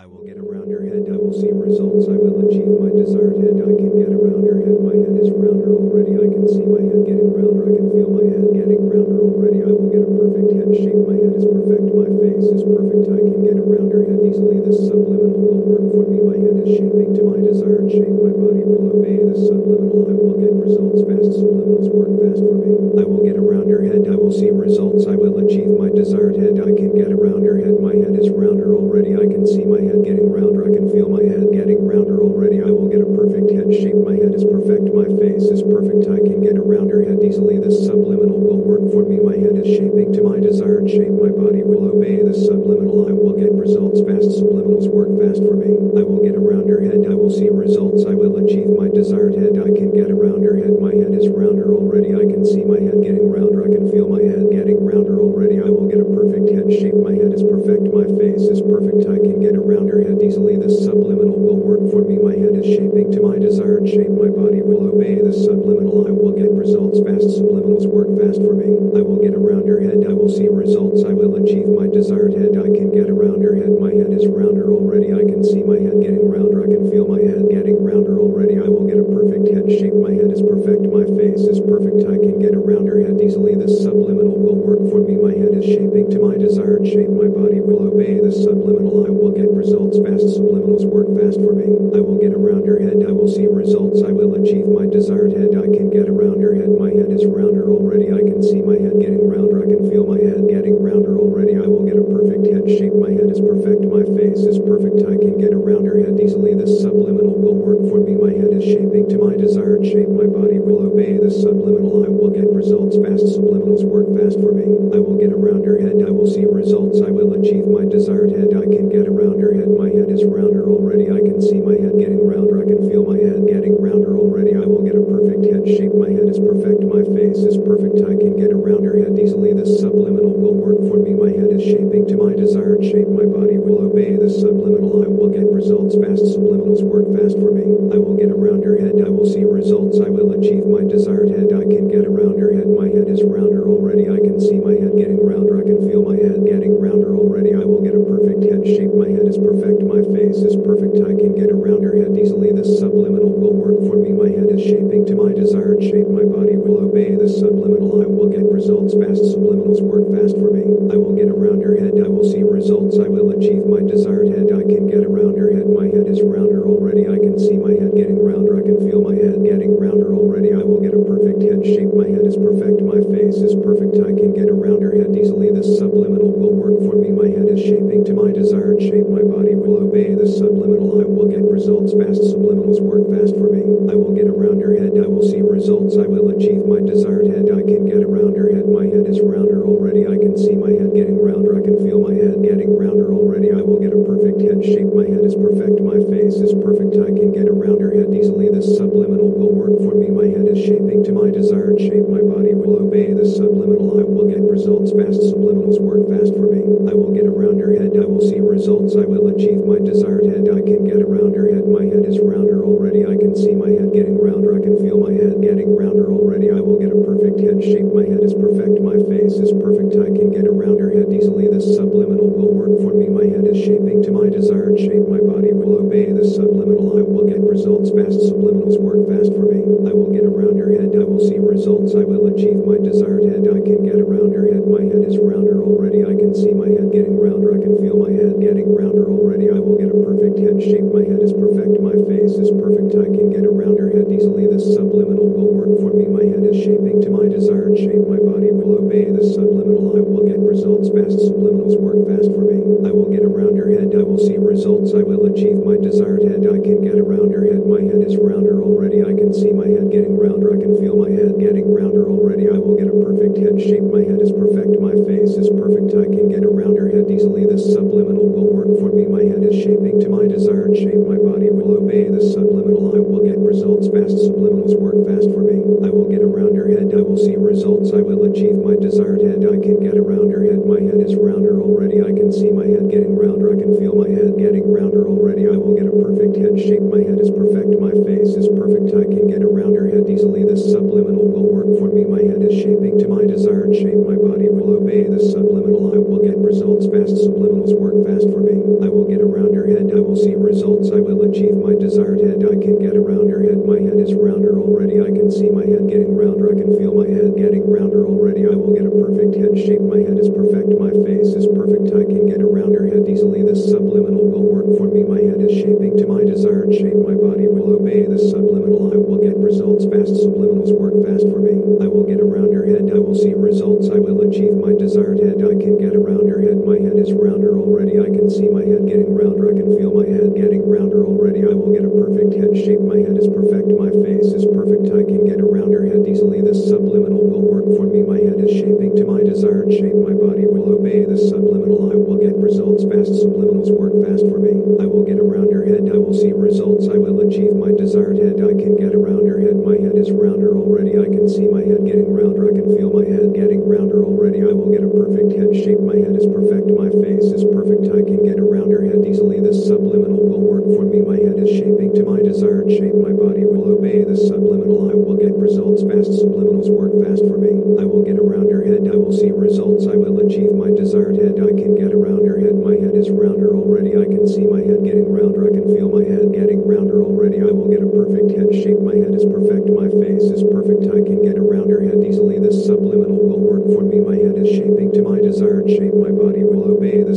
I will get around your head, I will see results, I will achieve my desired head. I can get around your head, my head is rounder already. I can see my head getting rounder, I can feel my head getting rounder already. I will get a perfect head shape, my head is perfect, my face is perfect. I can get around your head easily. This subliminal will work for me. My head is shaping to my desired shape, my body will obey the subliminal. I will get results fast, subliminals work fast for me. I will get around your head, I will see results, I will achieve my desired head. I can get around your head, my head is rounder already. I can see my head getting rounder, I can feel my head getting rounder already. I will get a perfect head shape, my head is perfect, my face is perfect. I can get a rounder head easily. This subliminal will work for me. My head is shaping to my desired shape, my body will obey the subliminal. I will get results fast, subliminals work fast for me. I will get a rounder head, I will see results, I will achieve my desired head. I can get a rounder head, my head is rounder already. I can see my head getting rounder, I can feel my head getting rounder already. I will get a perfect head shape, my head is perfect, my face is perfect. I can get around your head easily. This subliminal will work for me. My head is shaping to my desired shape, my body will obey the subliminal. I will get results fast, subliminals work fast for me. I will get around your head, I will see results, I will achieve my desired head. I can get around your head, my head is rounder already. I can see my head getting rounder, I can feel my head getting rounder already. I will get a perfect head shape, my head is perfect, my face is perfect. I can get around your head easily. This subliminal will work for me. My head is shaping to my desired shape, my body will obey the subliminal. I will get results fast, subliminals work fast for me. I will get around your head, I will see results, I will achieve my desired head. I can get around your head, my head is rounder already. I can see my head getting rounder, I can feel my head getting rounder already. I will get a perfect head shape, my head is perfect, my face is perfect. I can get around your head easily. This subliminal will work for me. My head is shaping to my desired shape, my body will obey the subliminal. I will get results fast, subliminals work fast for me. I will get around your head, I will see results, I will achieve my desired head. I can get around your head, my head is rounder already. I can see my head getting rounder, I can feel my head getting rounder already. I will get a perfect head shape, my head is perfect, my face is perfect. I can get a rounder head easily. This subliminal will work for me. My head is shaping to my desired shape, my body will obey the subliminal. I will get results fast, subliminals work fast for me. I will get a rounder head, I will see results, I will achieve my desired head. I can get a rounder head, my head is rounder already. I can see my head getting rounder, I can feel my head getting rounder already. I will get a perfect shape, my head is perfect, my face is perfect. I can get around your head easily. This subliminal will work for me. My head is shaping to my desired shape, my body will obey the subliminal. I will get results fast, subliminals work fast for me. I will get around your head, I will see results, I will achieve my desired head. I can get around your head, my head is rounder already. I can see my head getting rounder, I can feel my head getting rounder already. I will get a perfect head shape, my head is perfect, my face is perfect.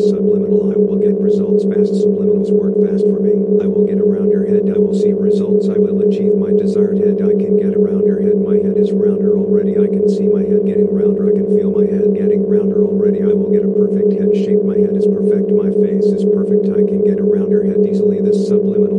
fast subliminal. I will get results fast. Subliminals work fast for me. I will get around your head. I will see results. I will achieve my desired head. I can get around your head. My head is rounder already. I can see my head getting rounder. I can feel my head getting rounder already. I will get a perfect head shape. My head is perfect. My face is perfect. I can get around your head easily. This subliminal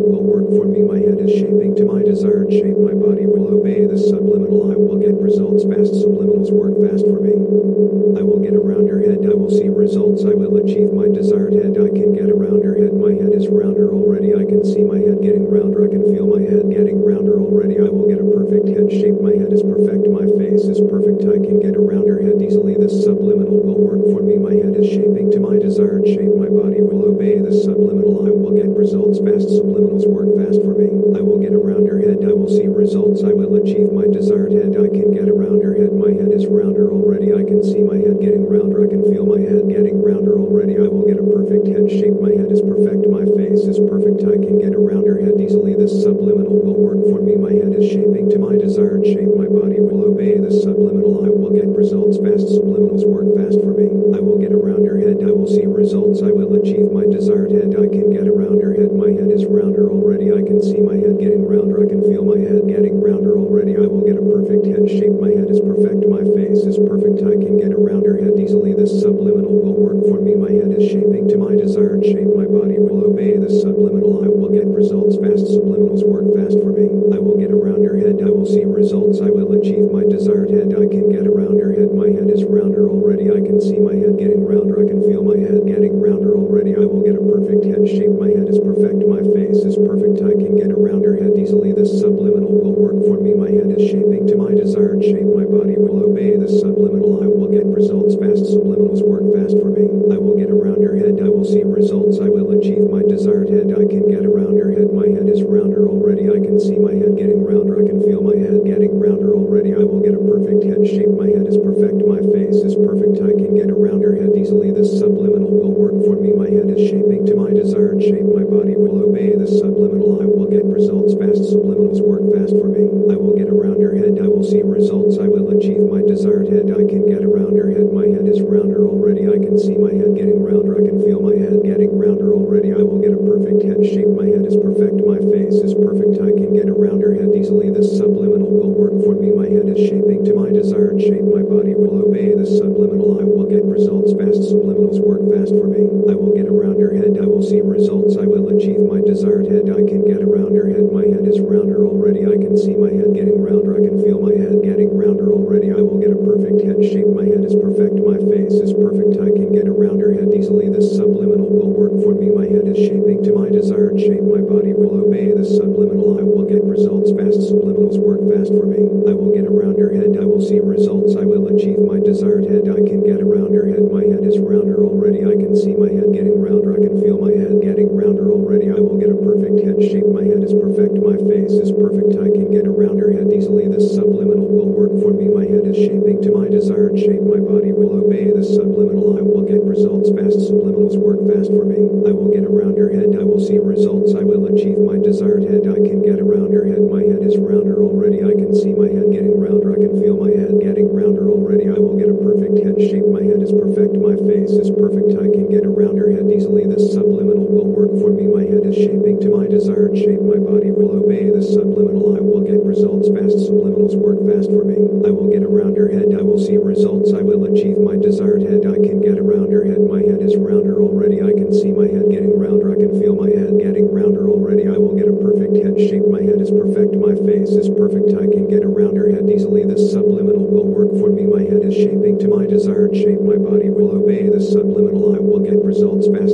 see my head getting rounder. I can feel my head getting rounder already. I will get a perfect head shape. My head is perfect. My face is perfect. I can get a rounder head easily. This subliminal will work for me. My head is shaping to my desired shape. My body will obey the subliminal. I will get results fast.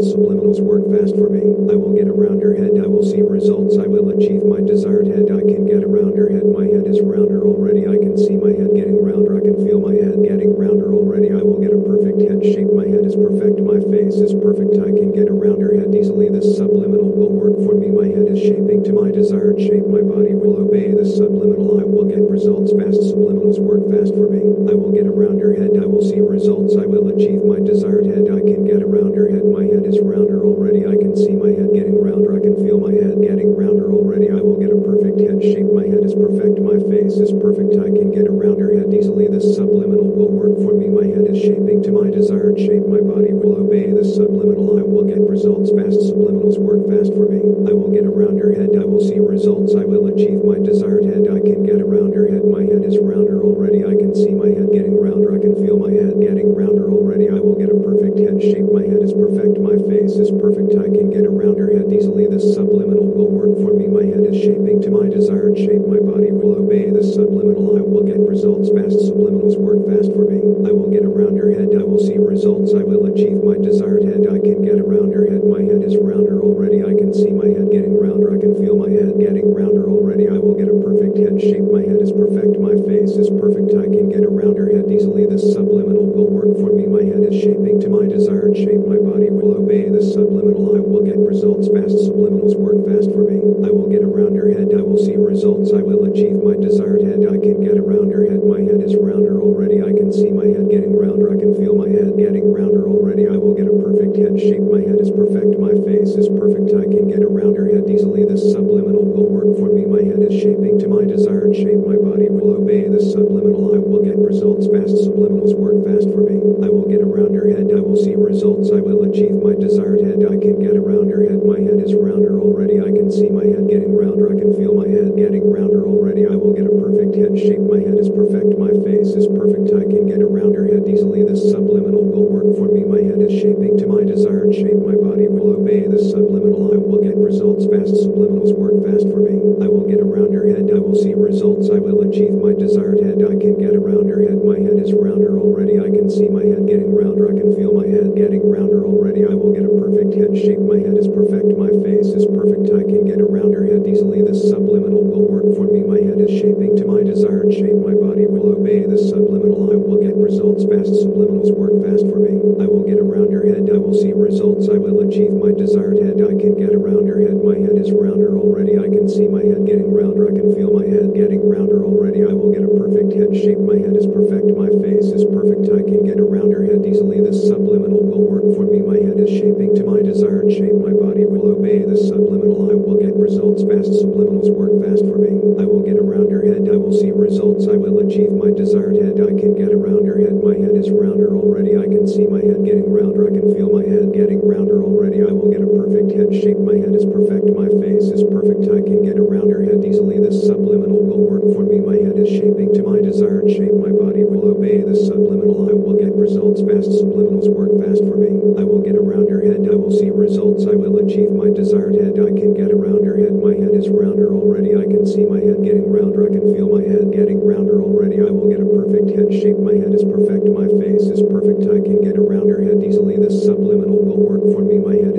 I can get around her head easily. This subliminal will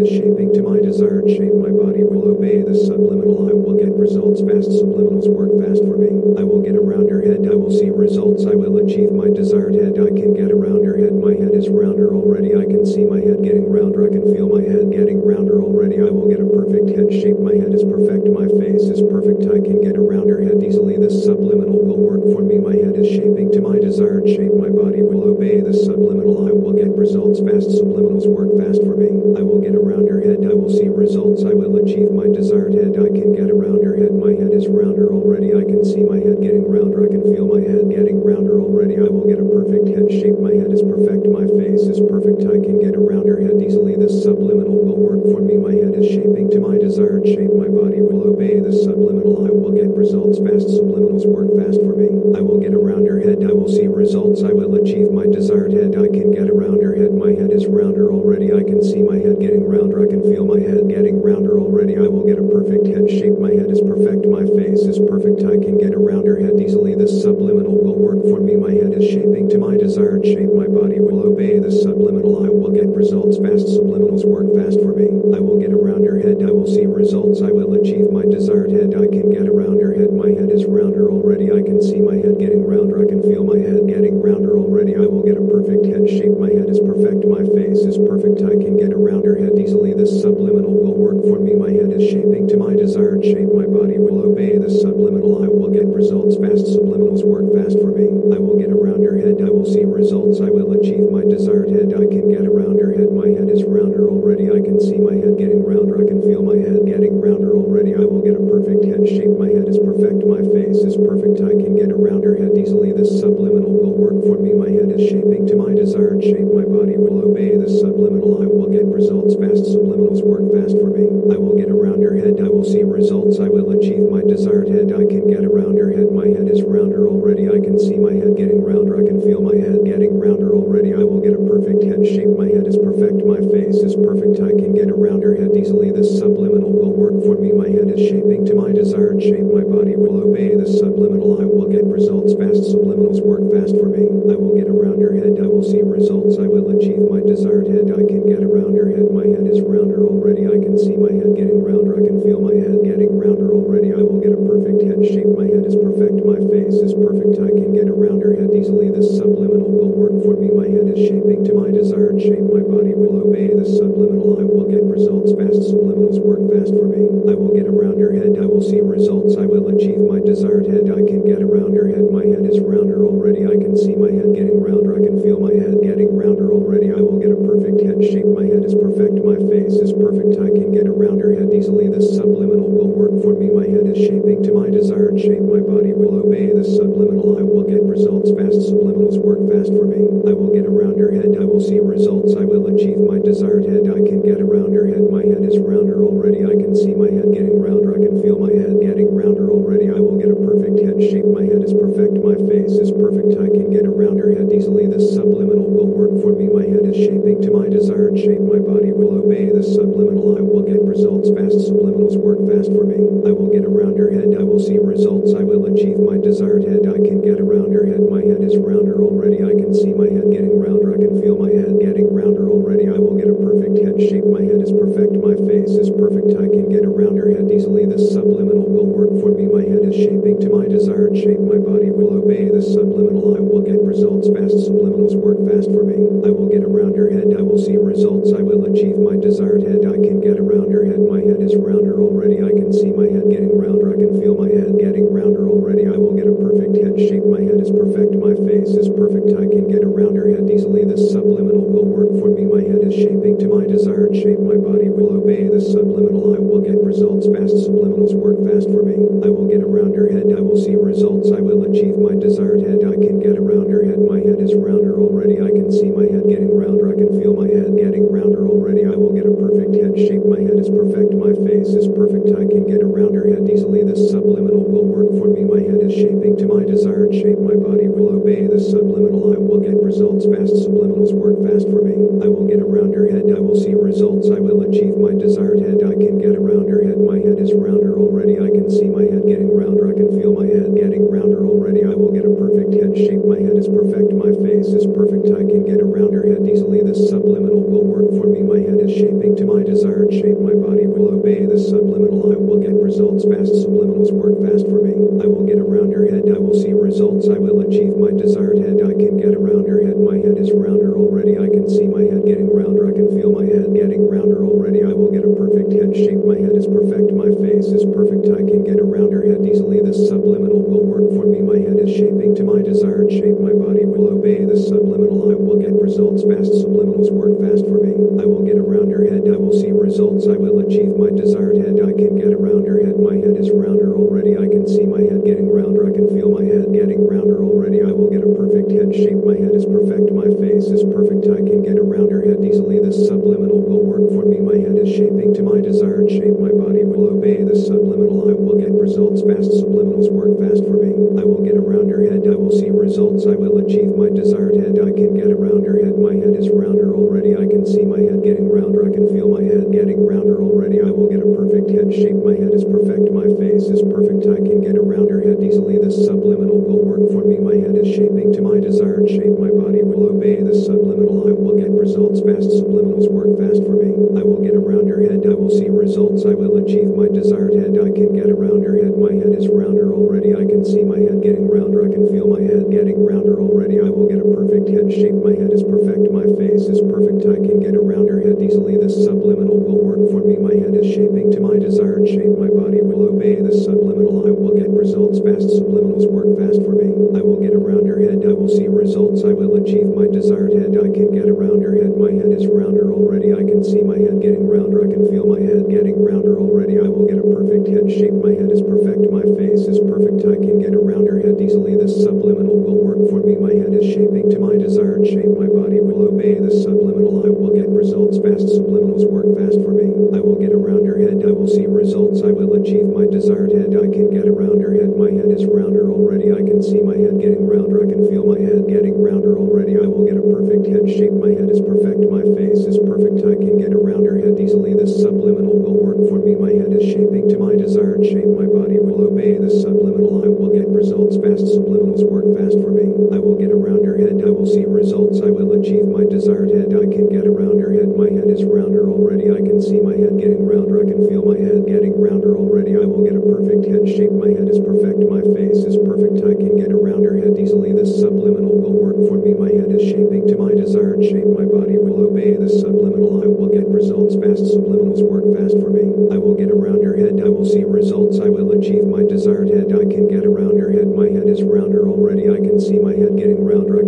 is shaping to my desired shape. My body will obey the subliminal. I will get results fast. Subliminals work fast for me. I will get a rounder head. I will see results. I will achieve my desired head. I can get a rounder head. My head is rounder already. I can see my head getting rounder. I can feel my head getting rounder already. I will get a perfect head shape. My head is perfect. My face is perfect. I can get a rounder head easily. This subliminal will work for me. My head is shaping to my desired shape. My body will obey the subliminal. I will get results fast. Subliminals work fast for me. I will get around her head. I will see results. I will achieve my desired head. I can get around her head. My head is rounder already. I can see my head getting rounder. I can feel my head getting rounder already. I will get a perfect head shape. My head is perfect. My face is perfect. I can get around her head easily. This subliminal will work for me. My head is shaping to my desired shape. My body will obey this subliminal. I will get results fast. Subliminals work fast for me. I will get around her head. I will see results. I will achieve my desired head. I can get around her head. My head is rounder already. I can see my head getting rounder. I can feel my head getting rounder already. I will get a perfect head shape. My head is perfect. My face is perfect. I can get a rounder head easily. This subliminal will work for me. My head is shaping to my desired shape. My body will obey this subliminal. I will get results fast. Subliminals work fast for me. I will get a rounder head. I will see results. I will achieve my desired head. I can get a rounder head. My head is rounder already. I can see my head getting rounder. I can feel my head getting rounder already. I will get a perfect head shape. My head is perfect. My face is perfect. I can get a rounder head easily. This subliminal will work for me. My head is shaping to my desired shape. My body will obey this subliminal. I will get results fast. Subliminals work fast for me. I will get around her head. I will see results. I will achieve my desired head. I can get around her head. My head is rounder already. I can see my head getting rounder. I can feel my head getting rounder already. I will get a perfect head shape. My head is perfect. My face is perfect. I can get around her head easily. This subliminal will work for me. My head is shaping to my desired shape. My body will obey this subliminal. I will get results fast. Subliminals work fast for me. I will get around her head. I will see results. I will achieve my desired head. I can get around her head. My head is rounder already. I can see my head getting rounder. I can feel my head getting rounder already. I will get a perfect head shape. My head is perfect. My face is perfect. I can get around her head easily. This subliminal will work for me. My head is shaping to my desired shape. My body will obey the subliminal. I will get results fast. Subliminals work fast for me. I will get around her head. I will see results. I will achieve my desired head. I can get around her head. My head rounder already. I can see my head getting rounder. I can feel my head getting rounder already. I will get a perfect head shape. My head is perfect. My face is perfect. I can get a rounder head easily. This subliminal will work for me. My head is shaping to my desired shape. My body will obey this subliminal. I will get results fast. Subliminals work fast for me. I will get a rounder head. I will see results. I will achieve my desired head. I can get a rounder head. My head is rounder already. I can see my head getting rounder. I can feel my head getting rounder already. I will get a perfect head shape. My head is perfect. My face is perfect. I can get around her head easily. This subliminal will work for me. My head is shaping to my desired shape. My body will obey this subliminal. I will get results fast. Subliminals work fast for me. I will get around her head. I will see results. I will achieve my desired head. I can get around her head. My head is rounder already. I can see my head getting rounder. I can feel my head getting rounder already. I will get a perfect head shape. My head is perfect. My face is perfect. I can get around her head easily. This subliminal will work for me. My head is shaping to my desired shape. My body will obey the subliminal, I will get results fast. Subliminals work fast for me. I will get around your head. I will see results. I will achieve my desired head. I can get around your head. My head is rounder already. I can see my head getting rounder. I can feel my head getting rounder already. I will get a perfect head shape. My head is perfect. My face is perfect. I can get around your head easily. This subliminal will work for me. My head is shaping to my desired shape. My body will obey the subliminal. I will get results fast. Subliminals work fast for me. I will get around your head, I will see results. I will achieve my desired head. I can get around your head. My head is rounder already. I can see my head getting rounder. I can feel my head getting rounder already. I will get a perfect head shape. My head is perfect. My face is perfect. I can get around your head easily. This subliminal will work for me. My head is shaping to my desired shape. My body will obey This subliminal. I will get results fast. Subliminals work fast for me. I will get around your head. I will see results. I will achieve my desired head. I can get around your head. My head is rounder already see my head getting rounder. I can feel my head getting rounder already. I will get a perfect head shape. My head is perfect. My face is perfect.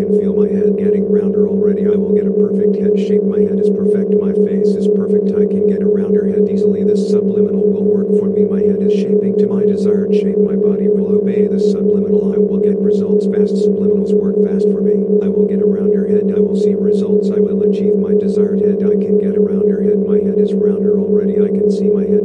can feel my head getting rounder already. I will get a perfect head shape. My head is perfect. My face is perfect. I can get a rounder head easily. This subliminal will work for me. My head is shaping to my desired shape. My body will obey the subliminal. I will get results fast. Subliminals work fast for me. I will get a rounder head. I will see results. I will achieve my desired head. I can get a rounder head. My head is rounder already. I can see my head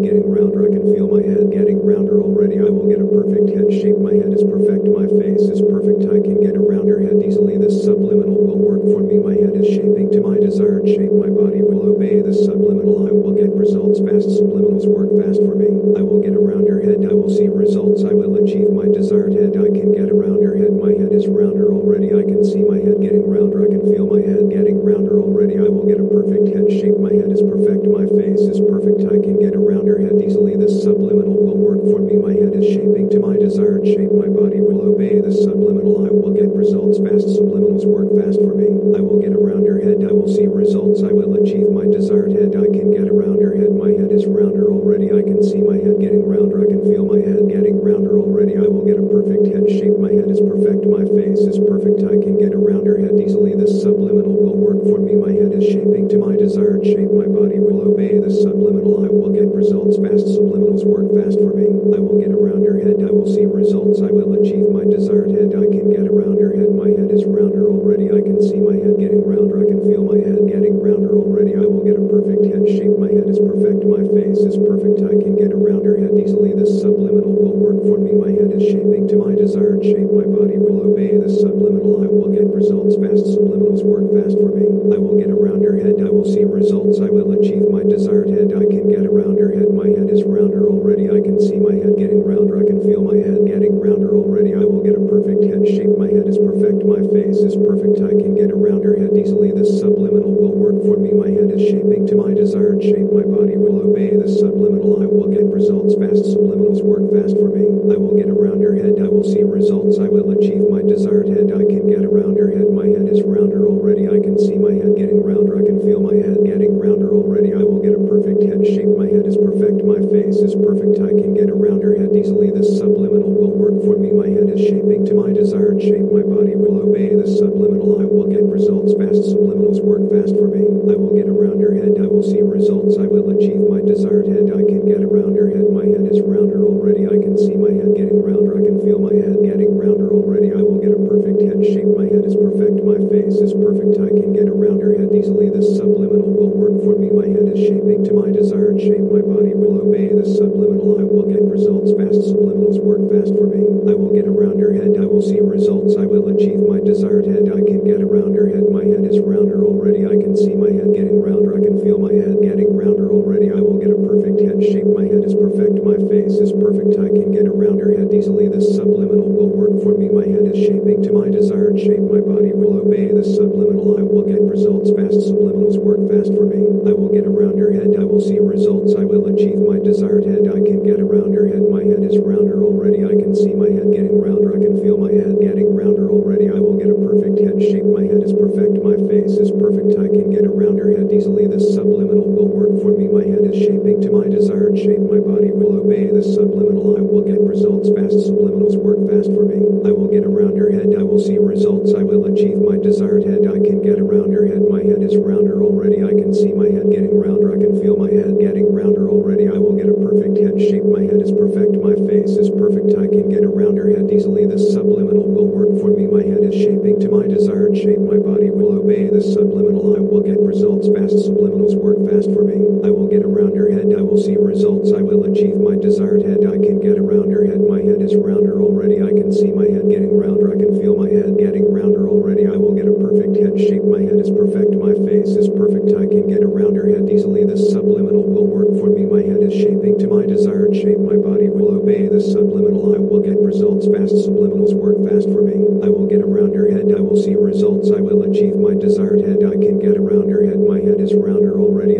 is shaping to my desired shape. My body will obey this subliminal. I will get results fast. Subliminals work fast for me. I will get around head I will see results. I will achieve my desired head. I can get a rounder head. My head is rounder already. I can see my head getting rounder. I can feel my head getting rounder already. I will get a perfect head shape. My head is perfect. My face is perfect. I can get a rounder head easily. This subliminal will work for me. My head is shaping to my desired shape. My body will obey this subliminal. I will get results fast. Subliminals work fast for me. I will get a rounder head. I will see results. I will achieve my desired head. I can get a rounder head. My head is rounder already.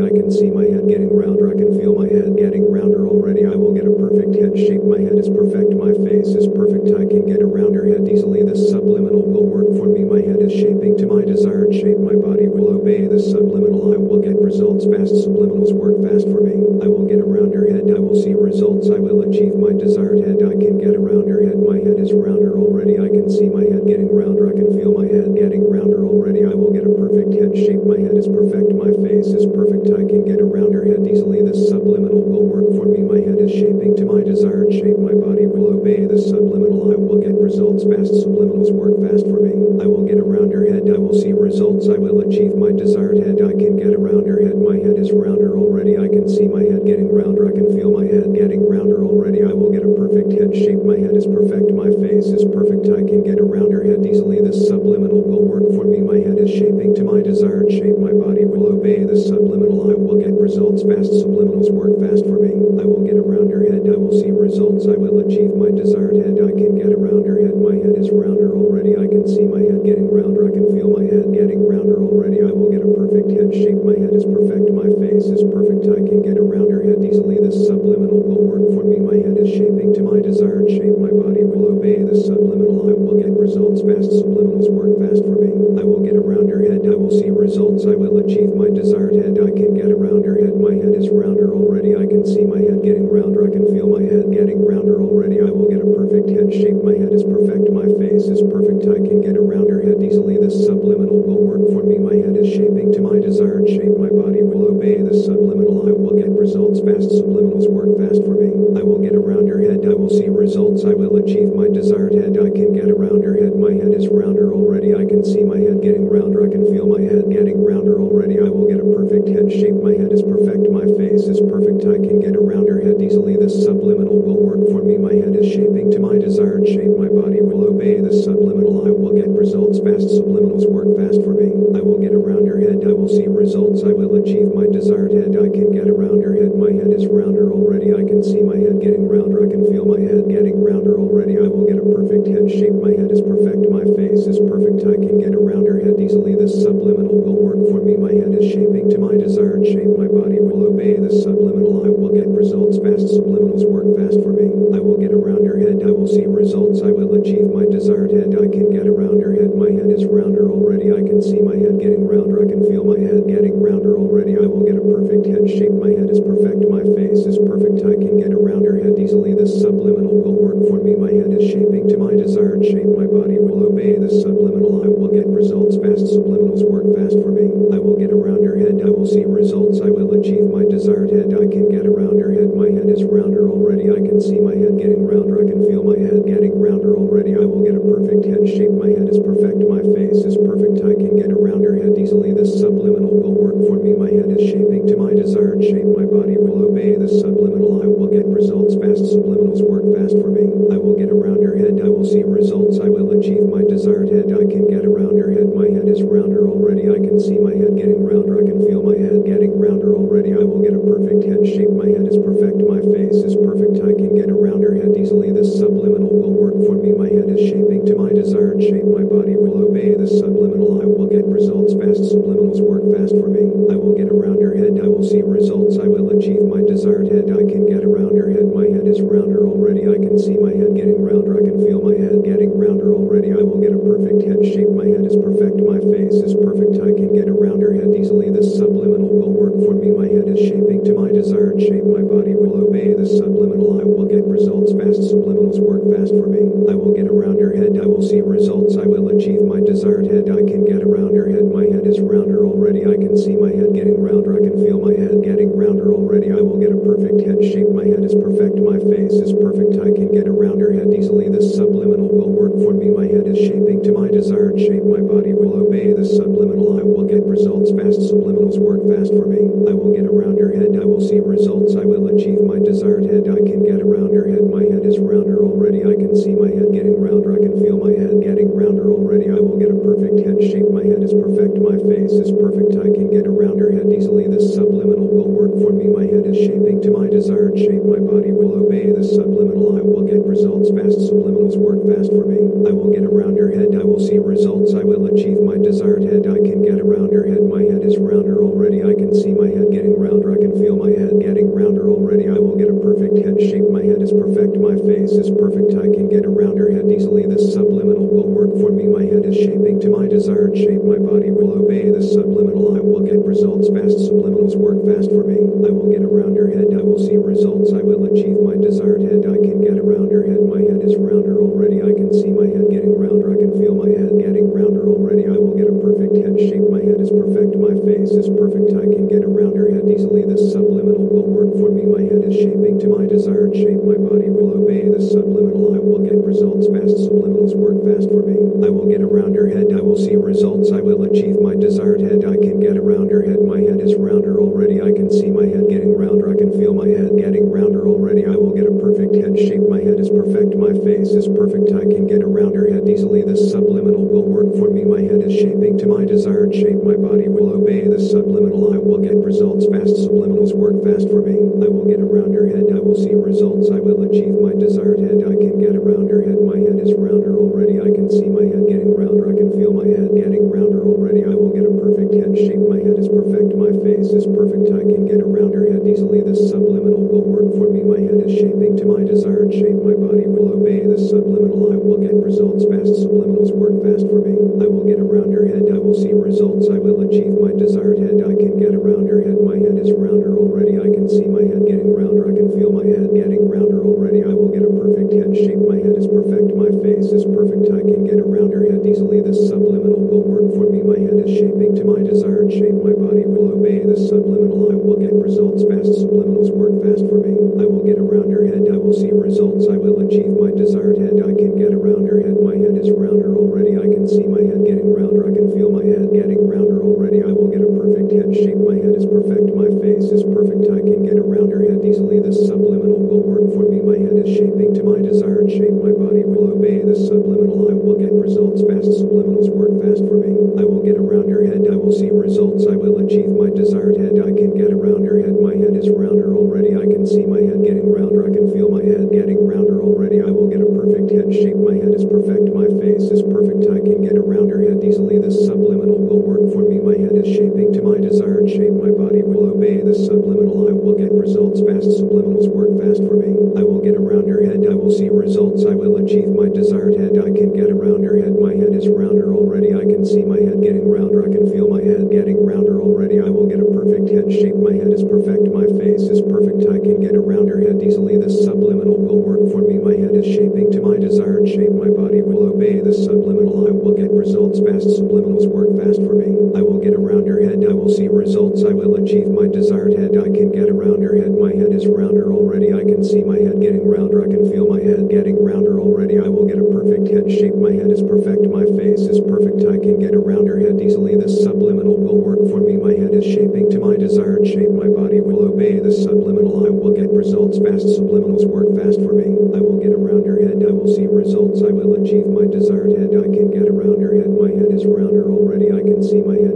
My head is perfect, my face is perfect, I can get around her head easily. This subliminal will work for me. My head is shaping to my desired shape, my body will obey the subliminal. I will get results fast, subliminals work fast for me. I will get around her head, I will see results, I will achieve my desired head. I can get around her head, my head is rounder already. I can see my head getting achieve my desired head. I can get a rounder head. My head is rounder already. I can see my head getting rounder. I can feel my head getting rounder already. I will get a perfect head shape. My head is perfect. My face is perfect. I can get a rounder head easily. This subliminal will work for me. My head is shaping to my desired shape. My body will obey the subliminal. I will get results fast. Subliminals work fast for me. I will get a rounder head. I will see results. is perfect. My face is perfect. I can get around her head easily. This subliminal will work for me. My head is shaping to my desired shape. My body will obey this subliminal. I will get results fast. Subliminals work fast for me. I will get around her head. I will see results. I will achieve my desired head. I can get around her head. My head is rounder already. I can see my head getting rounder. I can feel my head getting rounder already. I will get a perfect head shape. My head is perfect. My face is perfect. I can get around her head easily. This subliminal will work is shaping to my desired shape, my body will obey the subliminal. I will get results fast. Subliminals work fast for me. I will get around rounder head. I will see results. I will achieve my desired head. I can get around rounder head. My head is rounder already. I can see my head getting rounder. I can feel my head getting rounder already. I will get a perfect head shape. My head is perfect. My face is perfect. I can get around rounder head easily. This subliminal will work for me. My head is shaping to my desired shape. My body will obey the subliminal. I will get results fast. Subliminal results. I will achieve my desired head I can get around her head. My head is rounder already. I can see my head.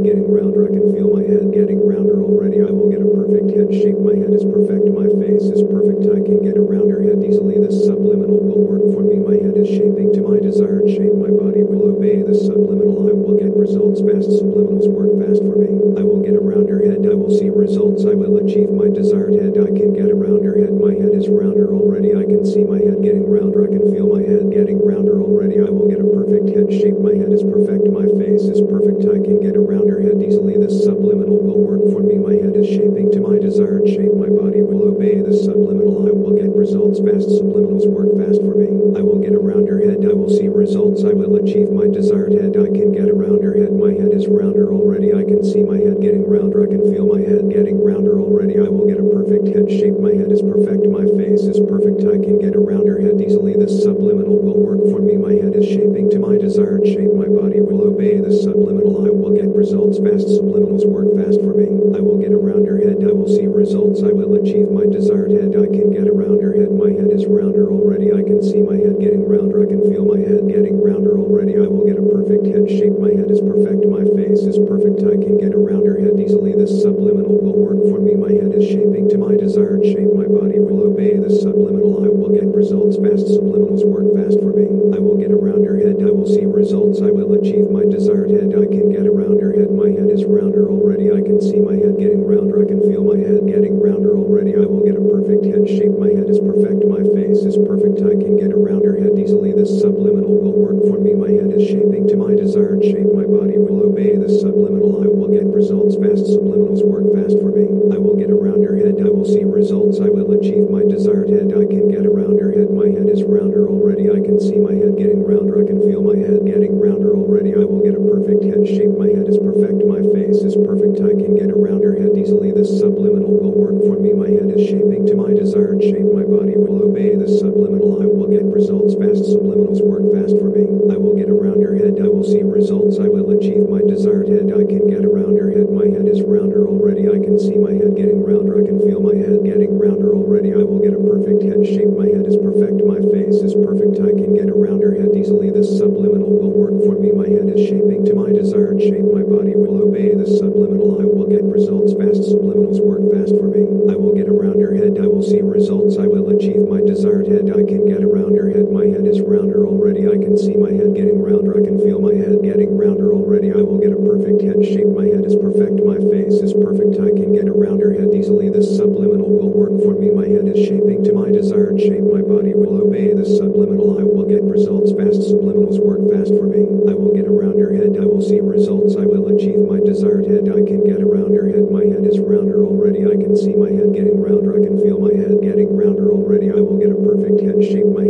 results fast. Subliminals work fast for me. I will get around your head. I will see results. I will achieve my desired head. I can get around your head. My head is rounder already. I can see my head getting rounder. I can feel my head getting rounder already. I will get a perfect head shape. My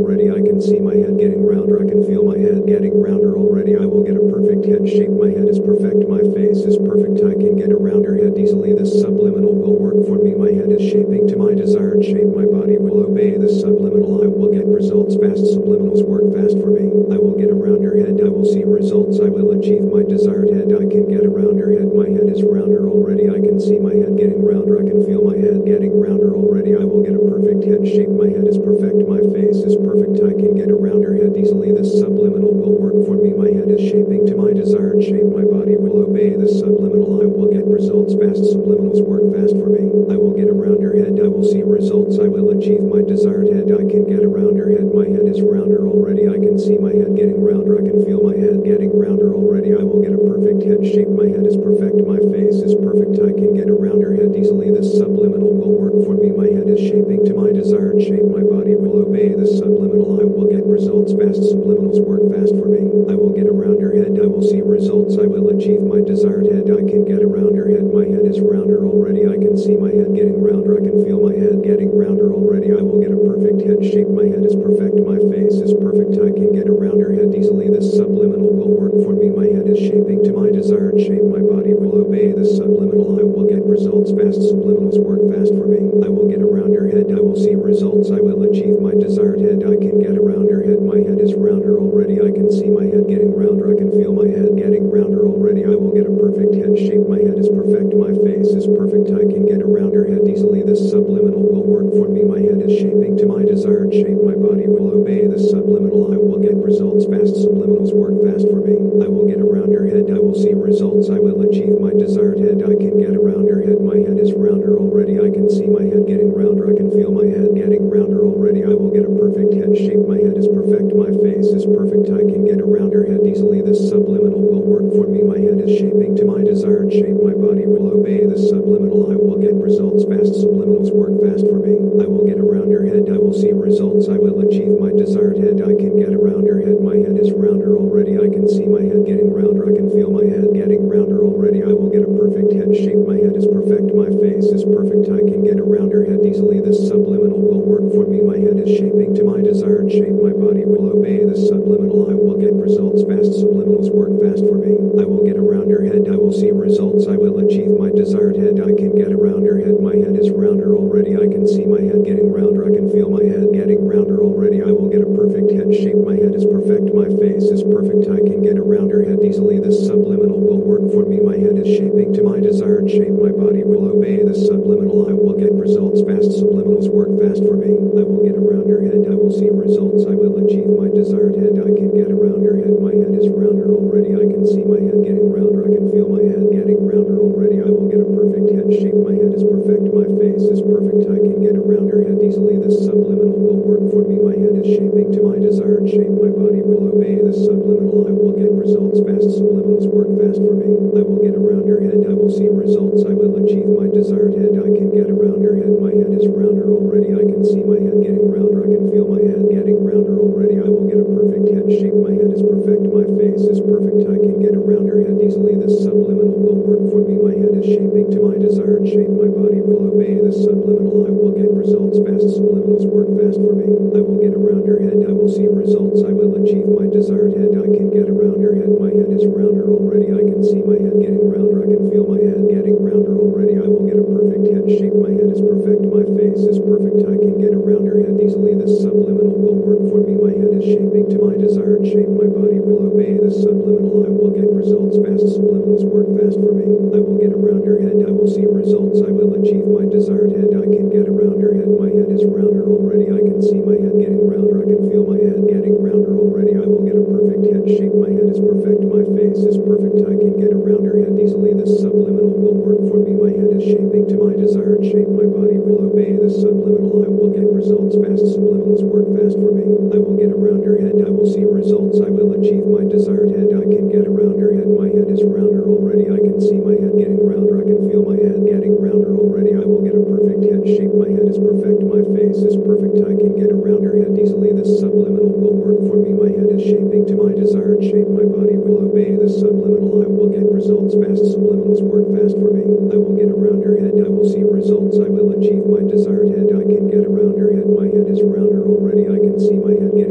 already. I see my head getting rounder. I can feel my head getting rounder already. I will get a perfect head shape. My head is perfect. My face is perfect. I can get a rounder head easily. This subliminal will work for me. My head is shaping to my desired shape. My body will obey the subliminal. I will get results fast. Subliminals work fast for me. I will get a rounder head. I will see results. I will achieve my desired head. I can get a rounder head. My head is rounder already. I can see my head getting rounder. I can feel my head getting rounder already. I will get a perfect head shape. My head is perfect. My face is perfect. I can get around your head easily. This subliminal will work for me. My head is shaping to my desired shape. My body will obey the subliminal. I will get results fast. Subliminals work fast for me. I will get around your head. I will see results. I will achieve my desired head. I can get around your head. My head is rounder already. I can see my head getting rounder. I can feel my head getting rounder already. I will get a perfect head shape. My head is perfect. My face is perfect. I can get around your head easily. This subliminal will work for me. My head is shaping to my desired shape. My body will obey the subliminal. I will get results fast. Subliminals work fast for me. I will get around your head. I will see results. I will achieve my desired head. I can get around your head. My head is rounder already. I can see my head getting rounder. I can feel my head getting rounder already. I will get a perfect head shape. My head is perfect. My face is perfect. I can get around your head easily. This subliminal will work for me. My head is shaping to my desired shape. My body will obey the subliminal. I will get results fast. Subliminals work fast for me. I will get around your head. I will see results. I will achieve my desired head. I can get your head. My head is rounder already. I can see my head getting rounder. I can feel my head getting rounder already. I will get a perfect head shape. My head is perfect. My face is perfect. I can get a rounder head easily. This subliminal will work for me. My head is shaping to my desired shape. My body will obey the subliminal. I will get results fast. Subliminals work fast for me. I will get a rounder head. I will see results. I will achieve my desired head. I can get a rounder head. My head is rounder already. I can see my head getting rounder. I can feel my head getting rounder already. I will get a perfect head shape. My head is perfect. My face is perfect. I can get around your head easily. This subliminal will work for me. My head is shaping to my desired shape. My body will obey the subliminal. I will get results fast. Subliminals work fast for me. I will get around your head. I will see results. I will achieve my desired head. I can get around your head. My head is rounder already. I can see my head getting rounder. I can feel my head getting rounder already. I will get a perfect head shape. My head is perfect. My face is perfect. I can get around your head easily. This subliminal will work for me. My head is shaping to my desired shape. My body will obey the subliminal. I will get results fast. Subliminals work fast for me. I will get around your head. I will see results. I will achieve my desired head. I can get around your head. My head is rounder already. I can see my head getting rounder. I can feel my head getting rounder already. I will get a perfect head shape. My head is perfect. My face is perfect. I can get around your head easily. This subliminal will work for me. My head is shaping to my desired shape. My body will obey the subliminal. I will get results fast. Subliminals work fast for me. I will get around your head. I will see results. I will achieve my desired head. I can get a rounder head. My head is rounder already. I can see my head getting rounder. I can feel my head getting rounder already. I will get a perfect head shape. My head is perfect. My face is perfect. I can get a rounder head easily. This subliminal will work for me. My head is shaping to my desired shape. My body will obey the subliminal. I will get results fast. Subliminals work fast for me. I will get a rounder head. I will see results. I will achieve my desired head. I can get a rounder head. My head is rounder already. I can see my head getting rounder. I can feel my head getting rounder already. I will get a perfect head shape. My head is perfect. My face is perfect. I can get around your head easily. This subliminal will work for me. My head is shaping to my desired shape. My body will obey the subliminal. I will get results fast. Subliminals work fast for me. I will get around your head. I will see results. I will achieve my desired head. I can get around your head. My head is rounder already. I can see my head getting rounder. I can feel my head getting rounder already. I will get a perfect head shape. My head is perfect. My face is perfect. I can get around your head easily. This subliminal will work for me. My is shaping to my desired shape. My body will obey the subliminal. I will get results fast. Subliminals work fast for me. I will get around your head. I will see results. I will achieve my desired head. I can get around your head. My head is rounder already. I can see my head getting rounder. I can feel my head getting rounder already. I will get a perfect head shape. My head is perfect. My face is perfect. I can get around your head easily. This subliminal will work for me. My head is shaping to my desired shape. My body will obey the subliminal. I will get results fast. Subliminals work fast for me. I will get around your head. I will see results. I will achieve my desired head. I can get around your head. My head is rounder already. I can see my head getting rounder. I can feel my head getting rounder already. I will get a perfect head shape. My head is perfect. My face is perfect. I can get around your head easily. This subliminal will work for me. My head is shaping to my desired shape. My body will obey the subliminal. I will get results fast. Subliminals work fast for me. I will get around your head. I will see results. I will achieve my desired head. I can get around your head. My head is rounder already. I can see my head getting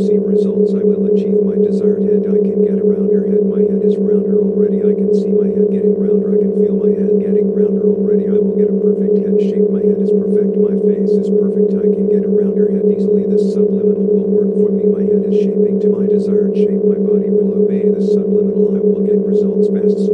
see results, I will achieve my desired head. I can get a rounder head. My head is rounder already. I can see my head getting rounder. I can feel my head getting rounder already. I will get a perfect head shape. My head is perfect. My face is perfect. I can get a rounder head easily. This subliminal will work for me. My head is shaping to my desired shape. My body will obey the subliminal. I will get results fast.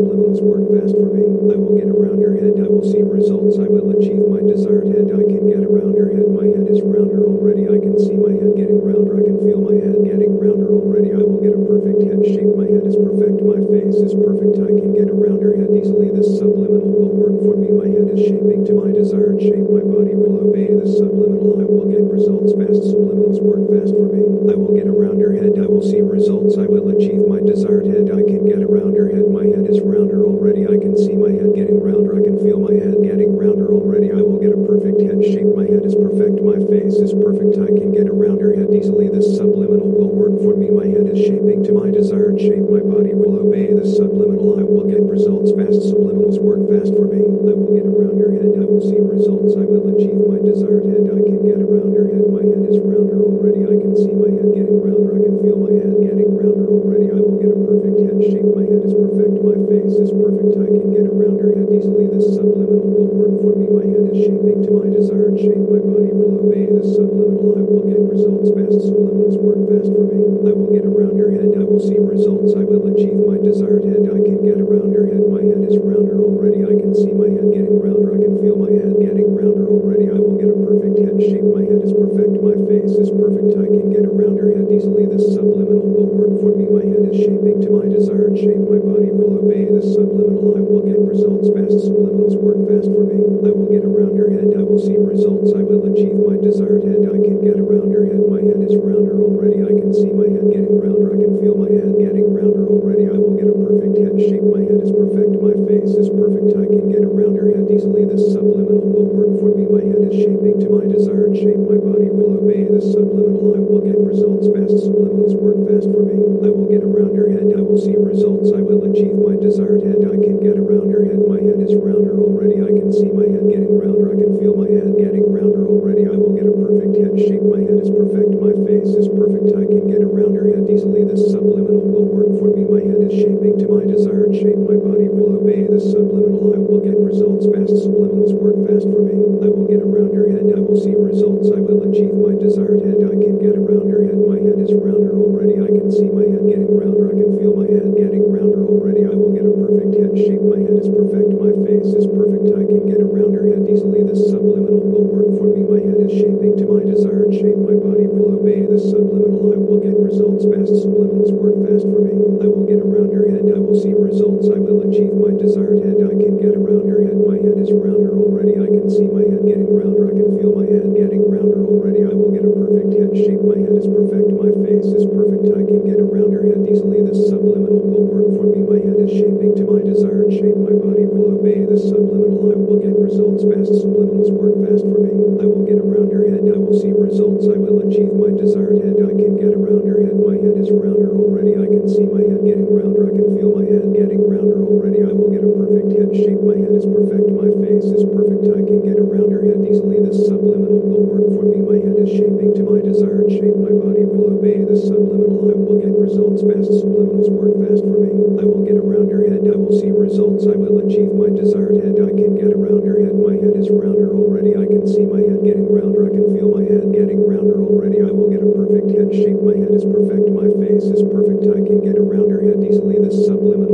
perfect shape. My head is perfect. My face is perfect. I can get around her head easily. This subliminal.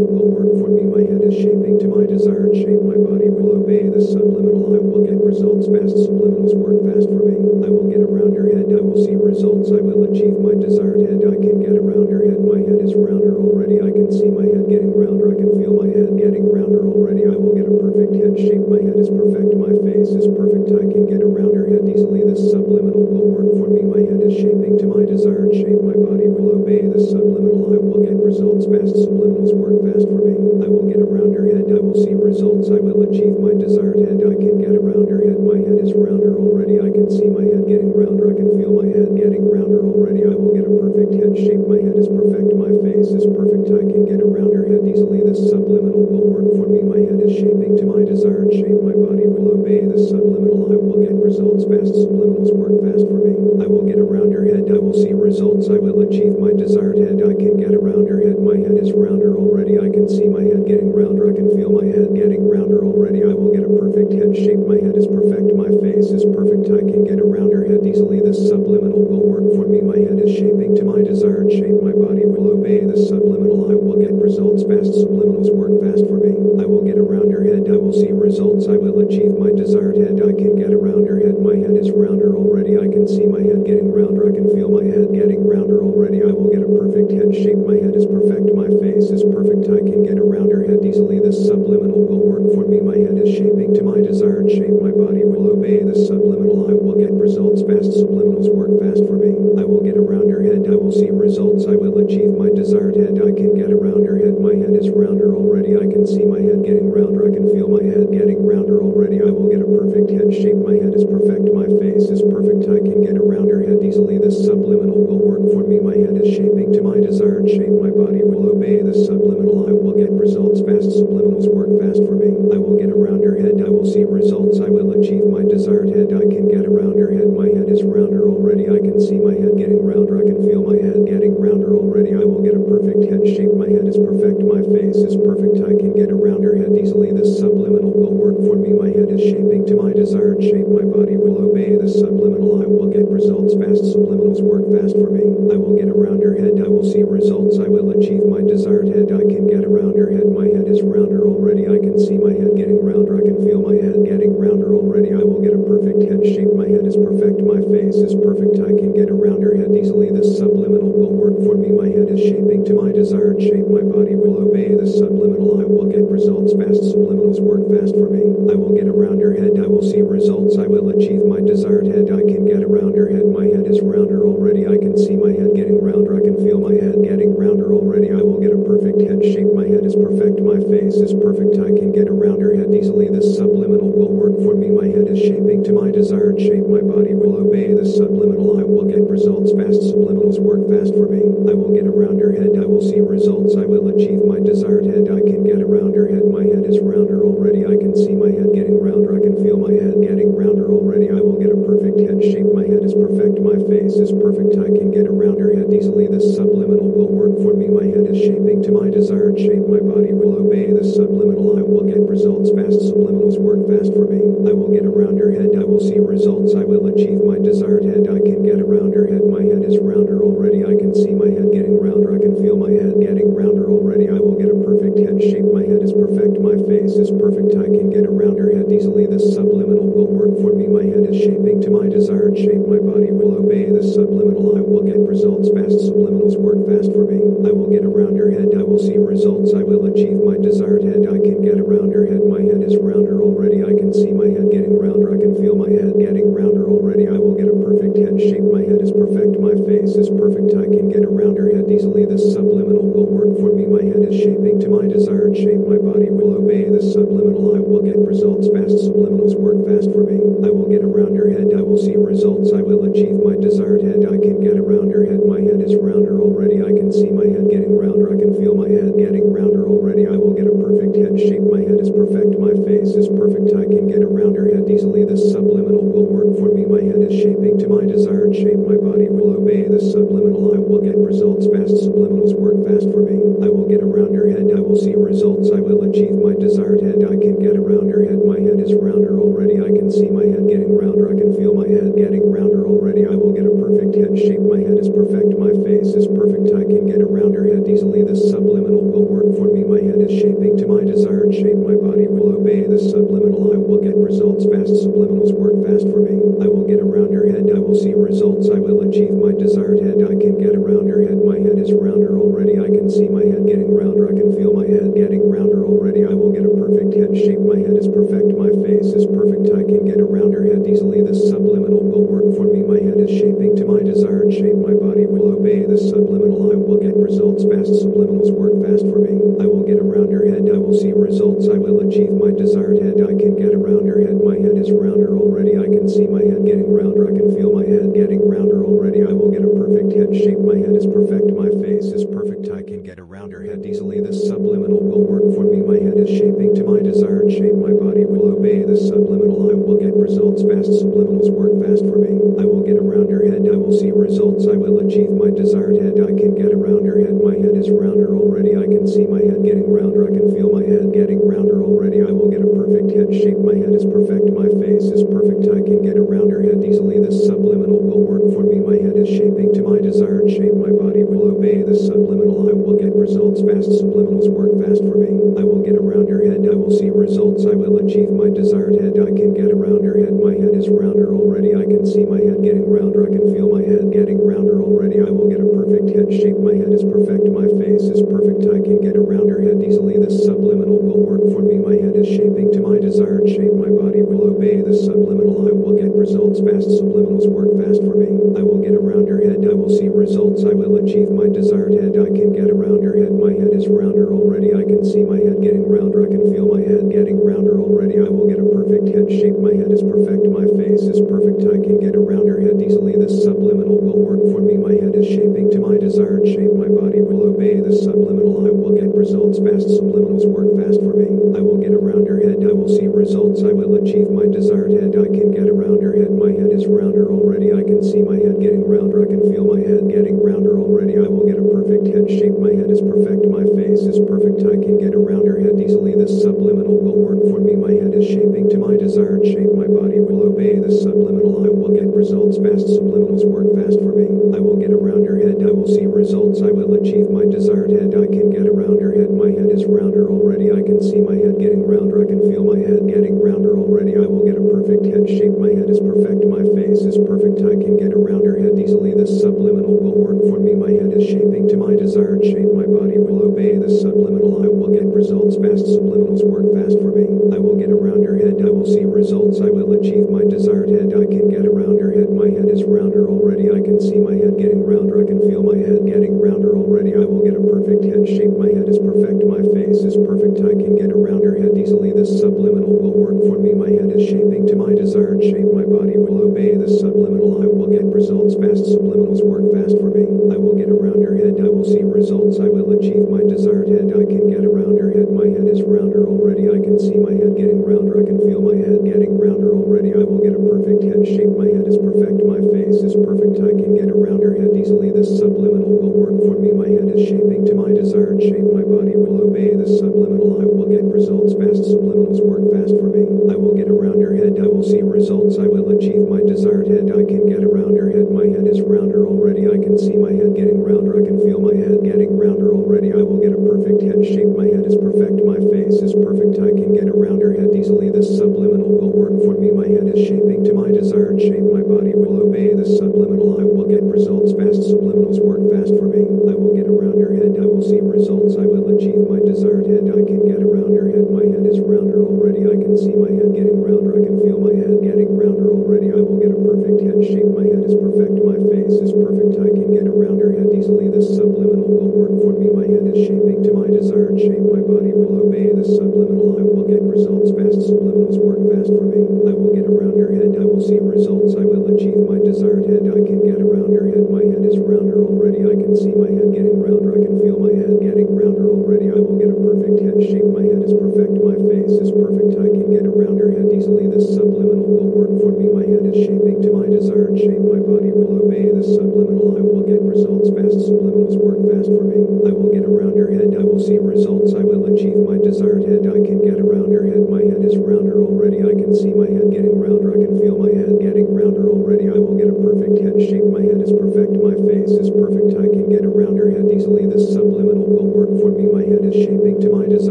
Body will obey the subliminal. I will get results fast. Subliminals work fast for me. I will get around her head. I will see results. I will achieve my desired head. I can get around her head. My head is rounder already. I can see my head getting rounder. I can feel my head getting rounder already. I will get a perfect head shape. My head is perfect. My face is perfect. I can get around her head easily. This subliminal will work for me. My head is shaping to my desired shape. My body will obey the subliminal. I will get results fast. Subliminals work fast for me. I will get around her head. I will see results. I will achieve my desired head. I can get around her head. My head is rounder already. I can see my head getting rounder. I can feel my head getting rounder already. I will get a perfect head shape. My head is perfect. My face is perfect. I can get around her head easily. This subliminal will work for me. My head is shaping to my desired shape. My body will obey the subliminal. I will get results fast. Subliminals work fast for me. I will get around her head. I will see results. I will achieve my desired head. I can get around her head. My head is rounder already. I can see my head getting rounder. I can feel my head getting rounder already. I will get a perfect head shape. My head is perfect. My face is perfect. I can get around her head easily. This subliminal will work for me. My head is shaping to my desired shape. My body will obey the subliminal. I will get results fast. Subliminals work fast for me. I will get around her head. I will see results. I will achieve my desired head. I can get around her head. My head is rounder already. I can see my head getting rounder. I can feel my head getting rounder already. I will get a perfect head shape. My head is perfect. My face is perfect. I can get around her head easily. This subliminal will work for me. My head is shaping to my desired shape. My body will obey the subliminal. I will get results fast. Subliminals work fast for me. I will get around her head. I will see results. I will achieve my desired head. I can get around her head. My head is rounder already. I can see my head getting rounder. I can feel my head getting rounder already. I will get a perfect head shape. My head is perfect. My face is perfect. I can around her head easily. This subliminal will work for me. My head is shaping to my desired shape. My body will obey the subliminal. I will get results fast. Subliminals work fast for me. I will get around her head. I will see results. I will achieve my desired head. I can get around her head. My head is rounder already. I can see my head getting rounder. I can feel my head getting rounder already. I will get a perfect head shape. My head is perfect. My face is perfect. I can get around her head easily. This subliminal will work for me. My head is shaping to my desired shape. My body will obey the subliminal. I will get results fast. Subliminals work fast for me. I will get around her head. I will see results. I will achieve my desired head. I can get around her head. My head is rounder already. I can see my head getting rounder. I can feel my head getting rounder already. I will get a perfect head shape. My head is perfect. My face is perfect. I can get around her head easily. This subliminal will work for me. My head is shaping to my desired shape. My body will obey the subliminal. I will get results fast. Subliminals work fast for me. I will get around her head. I will see results. I will achieve my desired head. I can get around her head. My head is rounder already. I can see my head getting rounder. I can feel my head getting rounder already. I will get a perfect head shape. My head is perfect. My face is perfect. I can get a rounder head easily. This subliminal will work for me. My head is shaping to my desired shape. My body will obey the subliminal. I will get results fast. Subliminals work fast for me. I will get a rounder head. I will see results. I will achieve my desired head. I can get a rounder head. My head is rounder already. I can see my head getting rounder. I can feel my head getting rounder already. I will get a perfect head shape. My head is perfect. My face is perfect. I can get around her head easily. This subliminal will work for me. My head is shaping to my desired shape. My body will obey the subliminal. I will get results fast. Subliminals work fast for me. I will get around her head. I will see results. I will achieve my desired head. I can get around her head. My head is rounder already. I can see my head getting rounder. I can feel my head getting rounder already. I will get a perfect head shape. My head is perfect. My face is perfect. I can get around her head easily. This subliminal will work for me. My head is shaping to my desired shape. My body will obey the subliminal. I will get results fast. Subliminals work fast for me. I will get around her head. I will see results. I will achieve my desired head. I can get around her head. My head is rounder already. I can see my head getting rounder. I can feel my head getting rounder already. I will get a perfect head shape. My head is perfect. My face is perfect. I can get a rounder head easily. This subliminal will work for me. My head is shaping to my desired shape. My body will obey the subliminal. I will get results fast. Subliminals work fast for me. I will get a rounder head. I will see results. I will achieve my desired head. I can get a rounder head. My head is rounder already. I can see my head getting rounder. I can feel my head getting rounder already. I will get a perfect head shape. My head is perfect. My face is perfect. I can get around her head easily. This subliminal will work for me. My head is shaping to my desired shape. My body will obey the subliminal. I will get results fast. Subliminals work fast for me. I will get around her head. I will see results. I will achieve my desired head. I can get around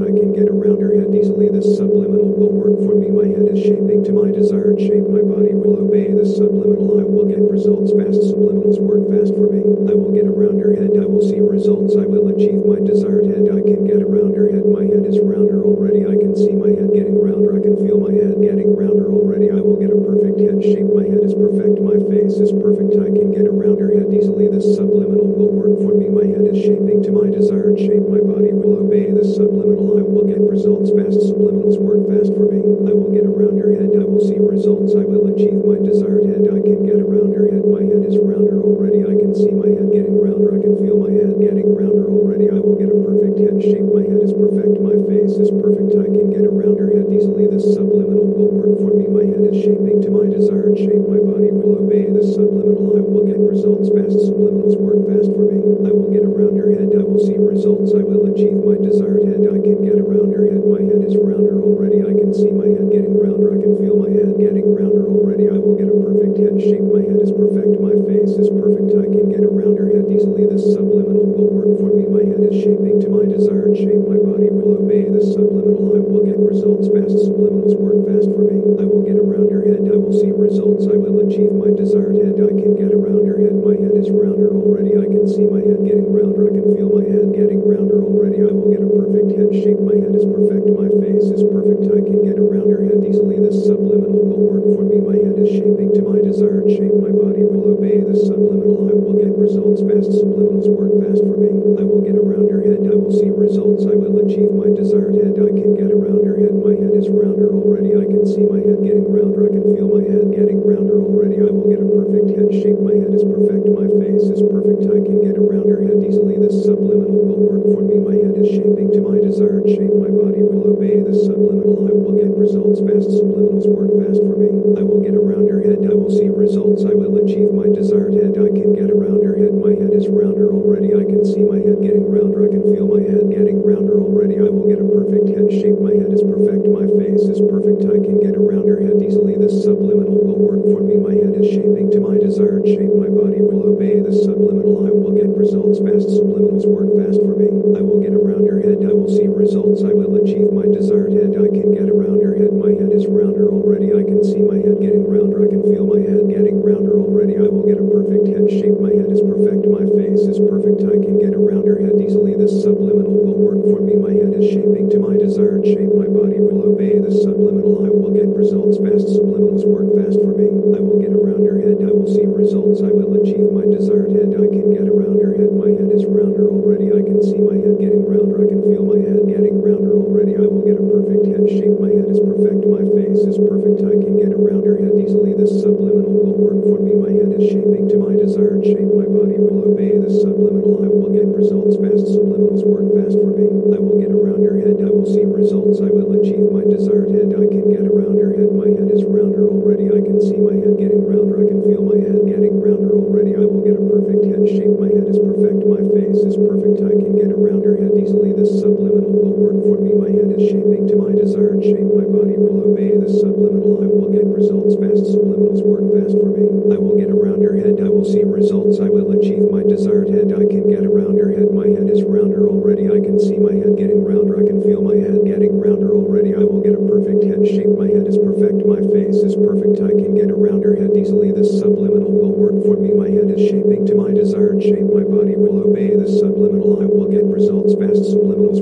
I can get around her head easily. This subliminal will work for me. My head is shaping to my desired shape. My body will obey the subliminal. I will get results fast. Subliminals work fast for me. I will get around her head. I will see results. I will achieve my desired head. I can get around her head. My head is rounder already. I can see my head getting rounder. I can feel my head getting rounder already. I will get a perfect head shape. My head is perfect. My face is perfect. I can get around her head easily. This subliminal will work for me. My head is shaping to my desired shape. My body will obey the subliminal. I will get results fast. Subliminals work fast for me. I will get around her head. I will see results. I will achieve my desired head. I can get around her head. My head is rounder already. I can see my head getting rounder. I can feel my head getting rounder already. I will get a perfect head shape. My head is perfect. My face is perfect. I can get around her head easily. This subliminal will work for me. My head is shaping to my desired shape. My body will obey the subliminal. I will get results fast. Subliminals work fast for me. I will get around her head. I will see results. I will achieve my desired head. I can get around her head. My head is rounder already. I can see my head getting rounder. I can feel my head getting rounder already. I will get a perfect head shape. My head is perfect. My face is perfect. I can get a rounder head easily. This subliminal will work for me. My head is shaping to my desired shape. My body will obey the subliminal. I will get results fast. Subliminals work fast for me. I will get a rounder head. I will see results. I will achieve my desired head. I can get a rounder head. My head is rounder already. I can see my head getting rounder. I can feel my head getting rounder already. I will get a perfect head shape. My head is perfect. My face is perfect. I can get around underhand easily. This subliminal will work for me. My head is shaping to my desired shape. My body will obey the subliminal. I will get results fast. Subliminals work fast for me. I will get around her head. I will see results. I will achieve my desired head. I can get around her head. My head is rounder already. I can see my head getting rounder.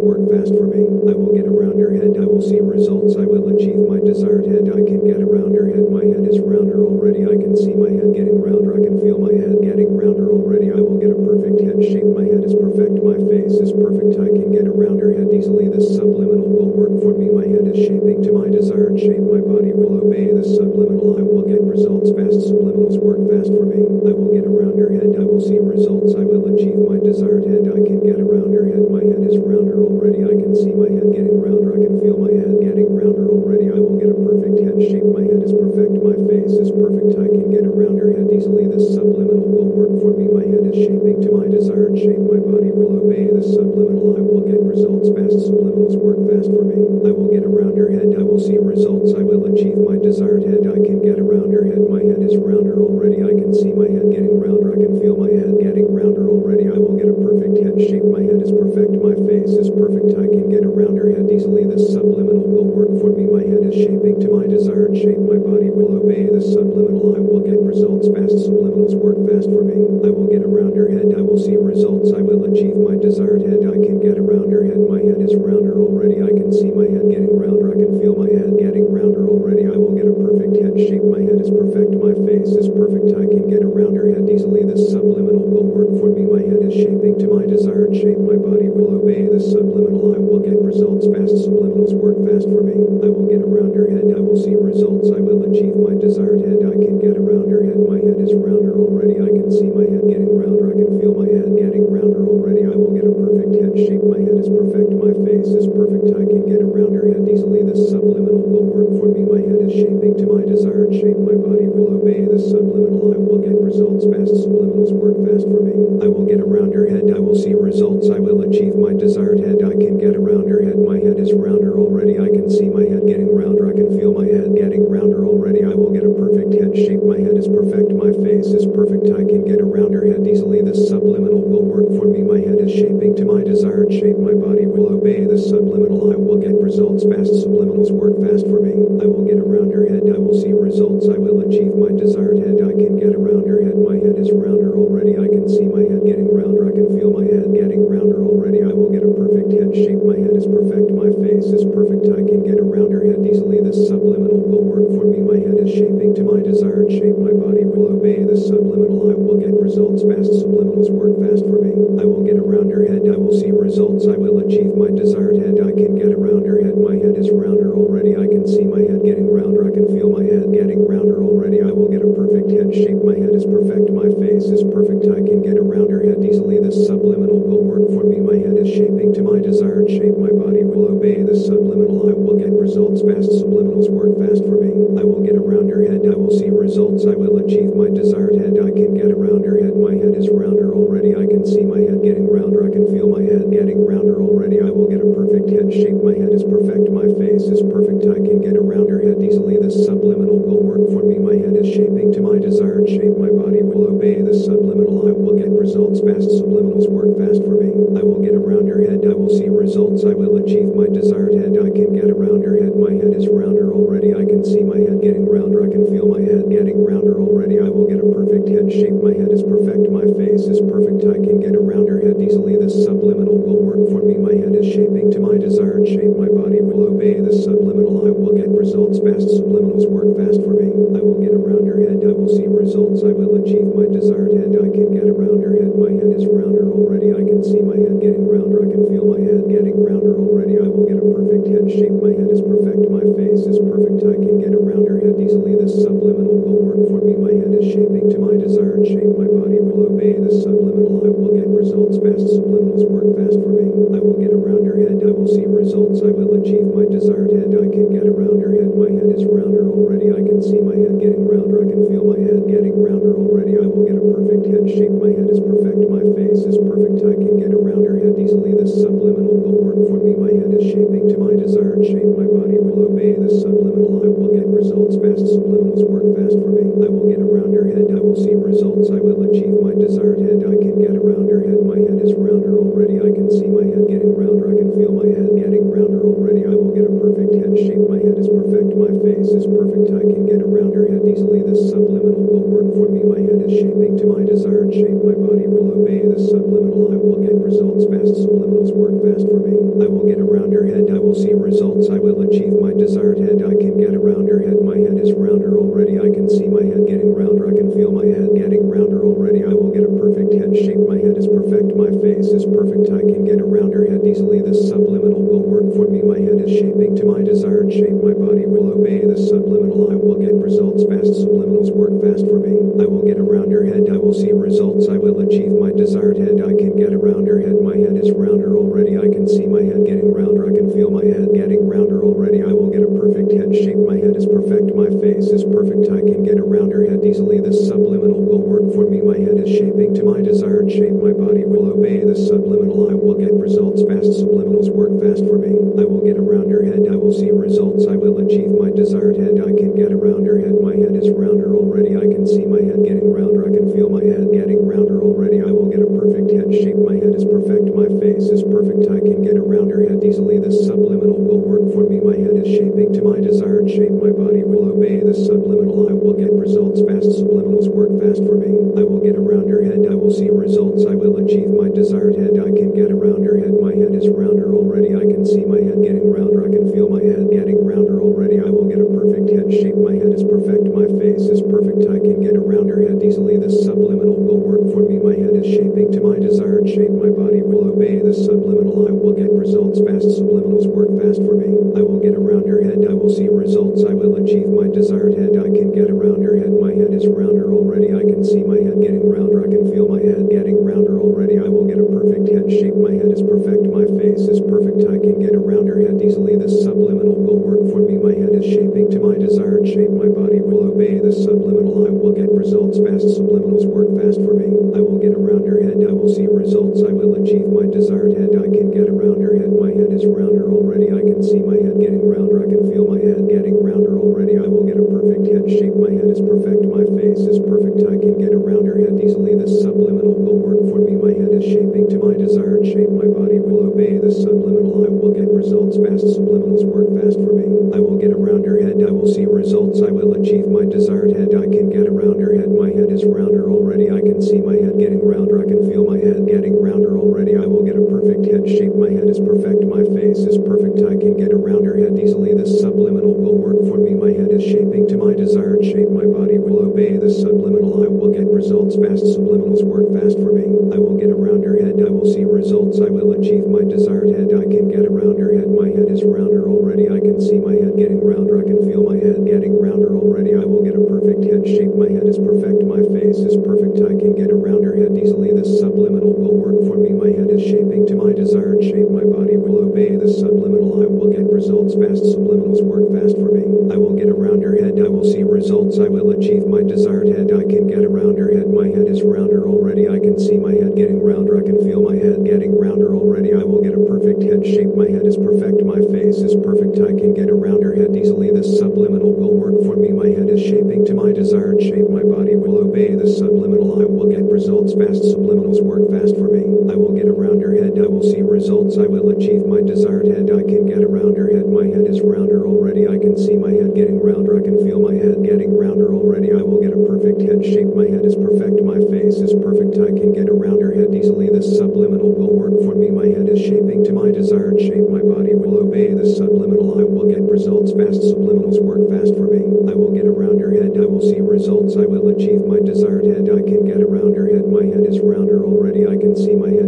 work fast for me. I will get a rounder head. I will see results. I will achieve my desired head. I can get a rounder head. My head is rounder already. I can see my head getting rounder. I can feel my head getting rounder already. I will get a perfect head shape. My head is perfect. My face is perfect. I can get a rounder head easily. This subliminal will work for me. My head is shaping to my desired shape. My body will obey the subliminal. I will get results fast. Subliminal shape my head is perfect, my face is perfect, I can get around her head easily, this subliminal will work for me, my head is shaping to my desired shape, my body will obey the subliminal, I will get results fast, subliminals work fast for me, I will get around her head, I will see results, I will achieve my desired shaping to my desired shape. My body will obey the subliminal. I will get results fast. Subliminals work fast for me. I will get around your head. I will see results. I will achieve my desired head. I can get around your head. My head is rounder already. I can see my head getting rounder. I can feel my head getting rounder already. I will get a perfect head shape. My head is perfect. My face is perfect. I can get around your head easily. This subliminal will work for me. My head is shaping to my desired shape. My body will obey the subliminal. I will get results fast. Subliminals work fast for achieve my desired head. I can get a rounder head. My head is rounder already. I can see my head getting rounder. I can feel my head getting rounder already. I will get a perfect head shape. My head is perfect. My face is perfect. I can get a rounder head easily. This subliminal will work for me. My head is shaping to my desired shape. My body will obey the subliminal. I will get results fast. Subliminals work fast for me. I will get a rounder head. I will see results. I will achieve my desired head. I can get a rounder head. My head is rounder already. I can see my head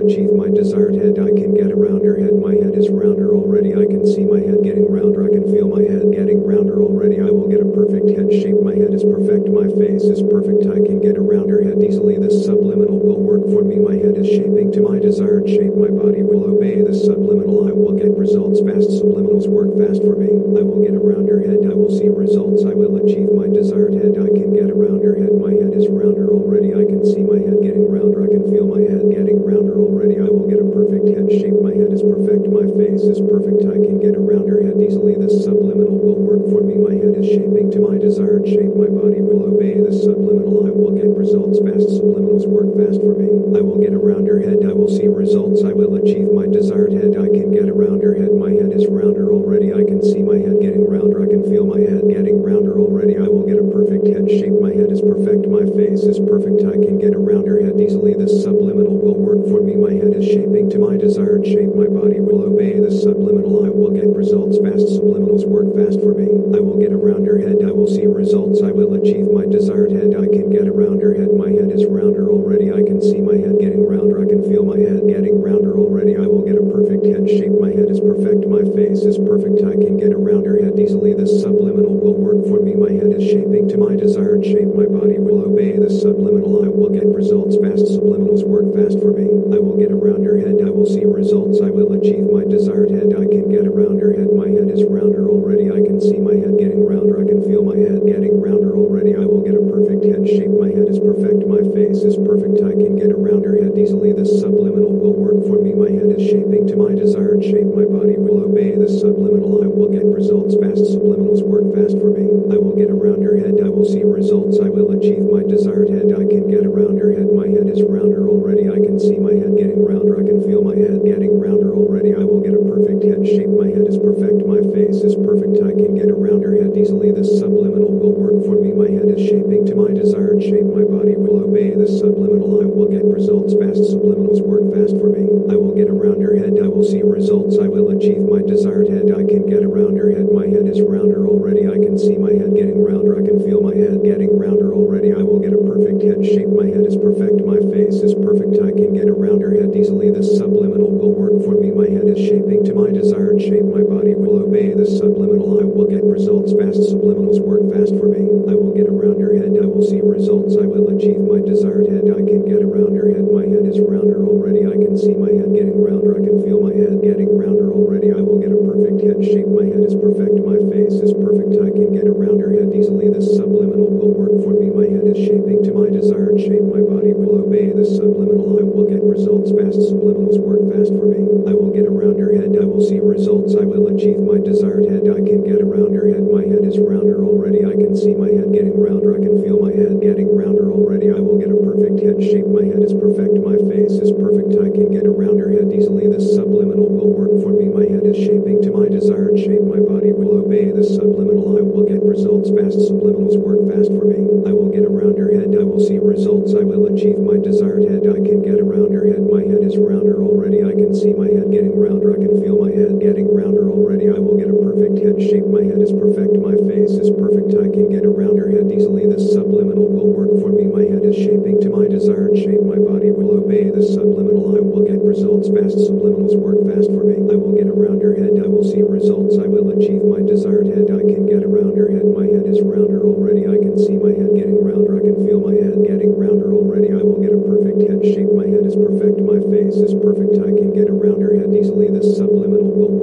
achieve my desired head. I can get a is rounder already. I can see my head getting rounder. I can feel my head getting rounder already. I will get a perfect head shape. My head is perfect. My face is perfect. I can get a rounder head easily. This subliminal will work for me. My head is shaping to my desired shape. My body will obey the subliminal. I will get results fast. Subliminals work fast for me. I will get a rounder head. I will see results. I will achieve my desired head. I can get a rounder head. My head is rounder already. I can see my head getting rounder. I can feel my head getting rounder already. I will get a perfect head shape. My head is perfect. My face is perfect. I can get a rounder head easily. This subliminal will work for me. My head is shaping to my desired shape. My body will obey the subliminal. I will get results fast. Subliminals work fast for me. I will get a rounder head. I will see results. I will achieve my desired head. I can get a rounder head. My head is rounder already. I can see my head getting rounder. I can feel my head getting rounder already. I will get a perfect head shape. My head is perfect. My face is perfect. I can get a rounder head easily. This subliminal will work for me. My head is shaping to my desired shape. My body will obey the subliminal. I will get results fast. Subliminals work fast for me. I will get a rounder head. I will see results. I will achieve my desired head. I can get a rounder head. My head is rounder already. I can see my head getting rounder. I can feel my head getting rounder already. I will get a perfect head shape. My head is perfect. My face is perfect. I can get a rounder head easily. This subliminal will work for me. My head is shaping to my desired shape. My body will obey the subliminal. I will get results fast. Subliminals work fast for me. I will get a rounder head. I will see results. I will achieve my desired head. I can get a rounder head. My head is rounder already. I can see my head getting rounder. I can feel my head getting rounder already. I will get a perfect head shape. My head is perfect. My face is perfect. I can get a rounder head easily. This subliminal will work for me. My head is shaping to my desired shape. My body will obey the subliminal. I will get results fast. Subliminals work fast for me. I will get a rounder head. I will see results. I will achieve my desired head. I can get a rounder head. My head is rounder head. Is perfect. My face is perfect. I can get a rounder head easily. This subliminal will work for me. My head is shaping to my desired shape. My body will obey the subliminal. I will get results fast. Subliminals work fast for me. I will get a rounder head. I will see results. I will achieve my desired head. I can get a rounder head. My head is rounder already. I can see my head getting rounder. I can feel my head getting rounder already. I will get a perfect head shape. My head is perfect. My face is perfect. I can get a rounder head easily. This subliminal will work for me. My head is shaping to my desired the subliminal. I will get results fast. Subliminals work fast for me. I will get a rounder head. I will see results. I will is perfect. My face is perfect. I can get around her head easily. This subliminal will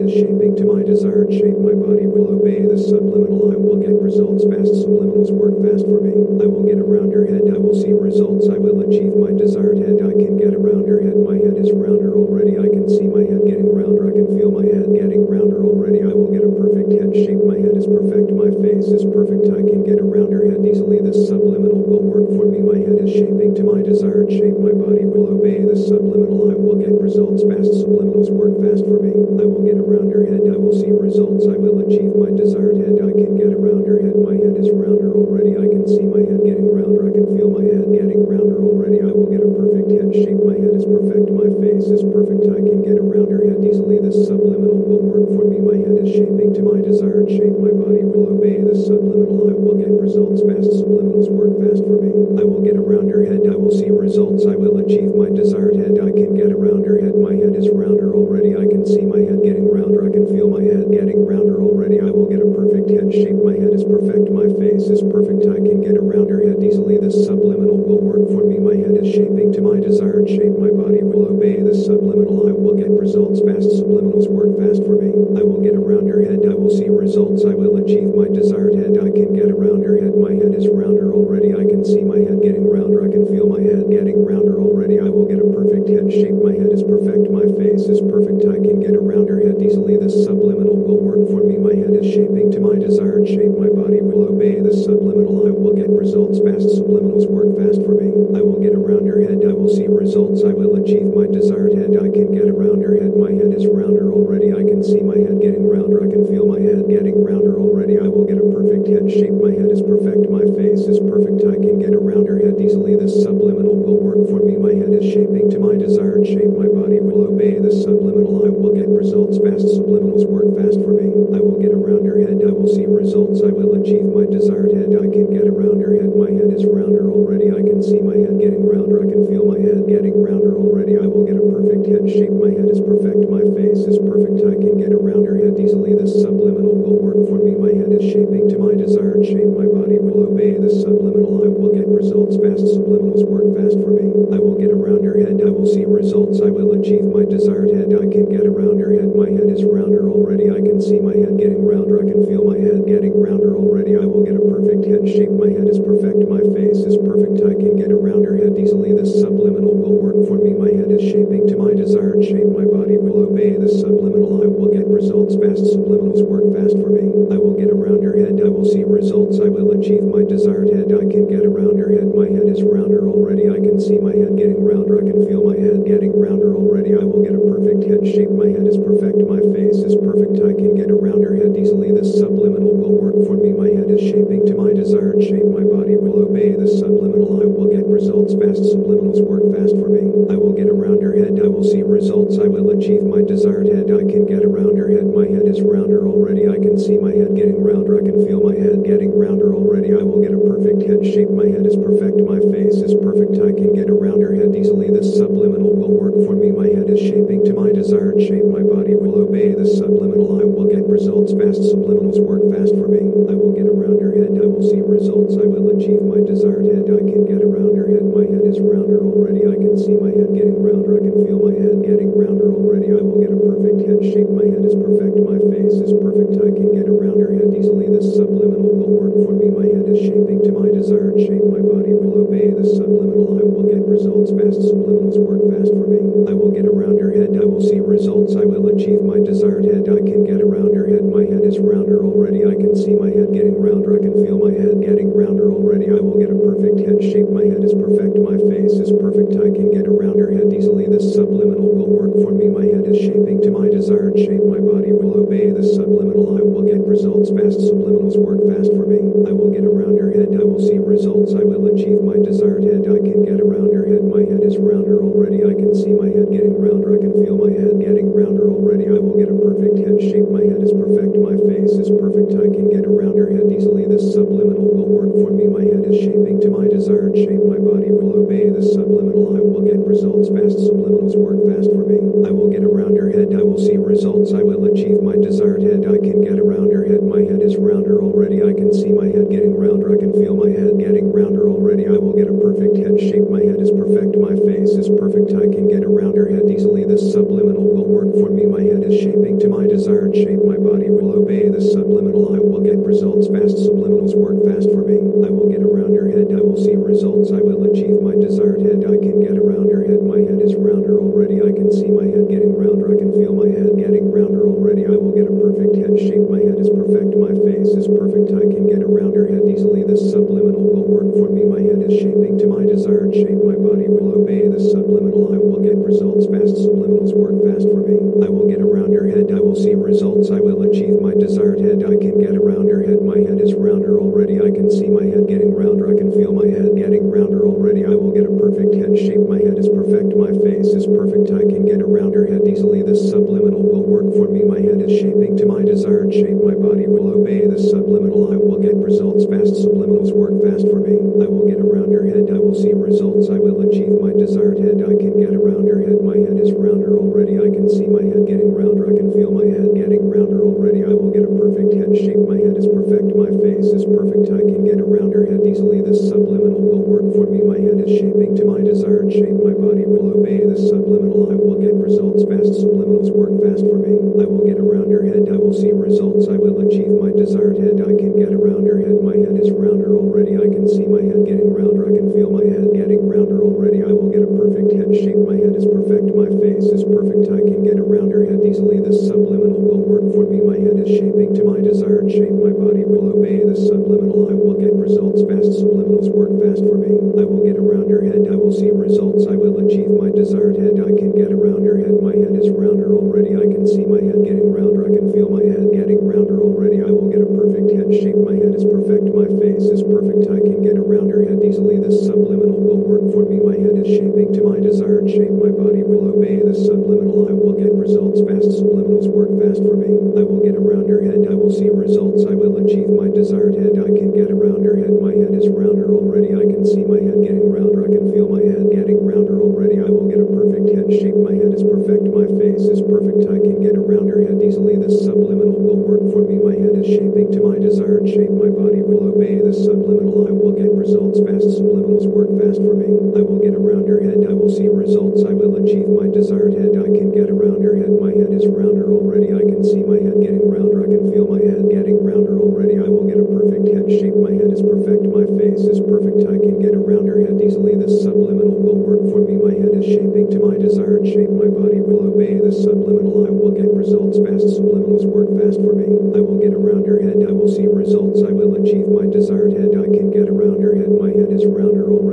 is shaping to my desired shape. My body will obey the subliminal. I will get results fast. Subliminals work fast for me. I will get a rounder head. I will see results. I will achieve my desired head. I can get a rounder head. My head is rounder already. I can see my head getting rounder. I can feel my head getting rounder already. I will get a perfect head shape. My head is perfect. My face is perfect. I can get a rounder head easily. This subliminal will work for me. My head is shaping to my desired shape. My body will obey the subliminal. I will get results fast. Subliminals work fast for me. I will get a rounder head. I will see results. I will achieve my desired head. I can get a rounder head. My head is rounder already. I can see my head getting rounder. I can feel my head getting rounder already. I will get a perfect head shape. My head is perfect. My face is perfect. I can get around her head easily. This subliminal will work for me. My head is shaping to my desired shape. My body will obey the subliminal. I will get results fast. Subliminals work fast for me. I will get around her head. I will see results. I will achieve my desired head. I can get around her head. My head is rounder already. I can see my head getting can feel my head getting rounder already. I will get a perfect head shape. My head is perfect. My face is perfect. I can get a rounder head easily. This subliminal will work for me. My head is shaping to my desired shape. My body will obey the subliminal. I will get results fast. Subliminals work fast for me. I will get a rounder head. I will see results. I will achieve my desired see results. Results fast. Subliminals work fast for me. I will get around her head. I will see results. I will achieve my desired head. I can get around her head. My head is rounder already. I can see my head getting rounder. I can feel my head getting rounder already. I will get a perfect head shape. My head is perfect. My face is perfect. I can get around her head easily. This subliminal will work for me. My head is shaping to my desired shape. My body will obey the subliminal. I will get results fast. Subliminals work fast for me. I will get around her head. I will see results. I will achieve is rounder already. I can see my head getting rounder. I can feel my head getting rounder already. I will get a perfect head shape. My head is perfect. My face is perfect.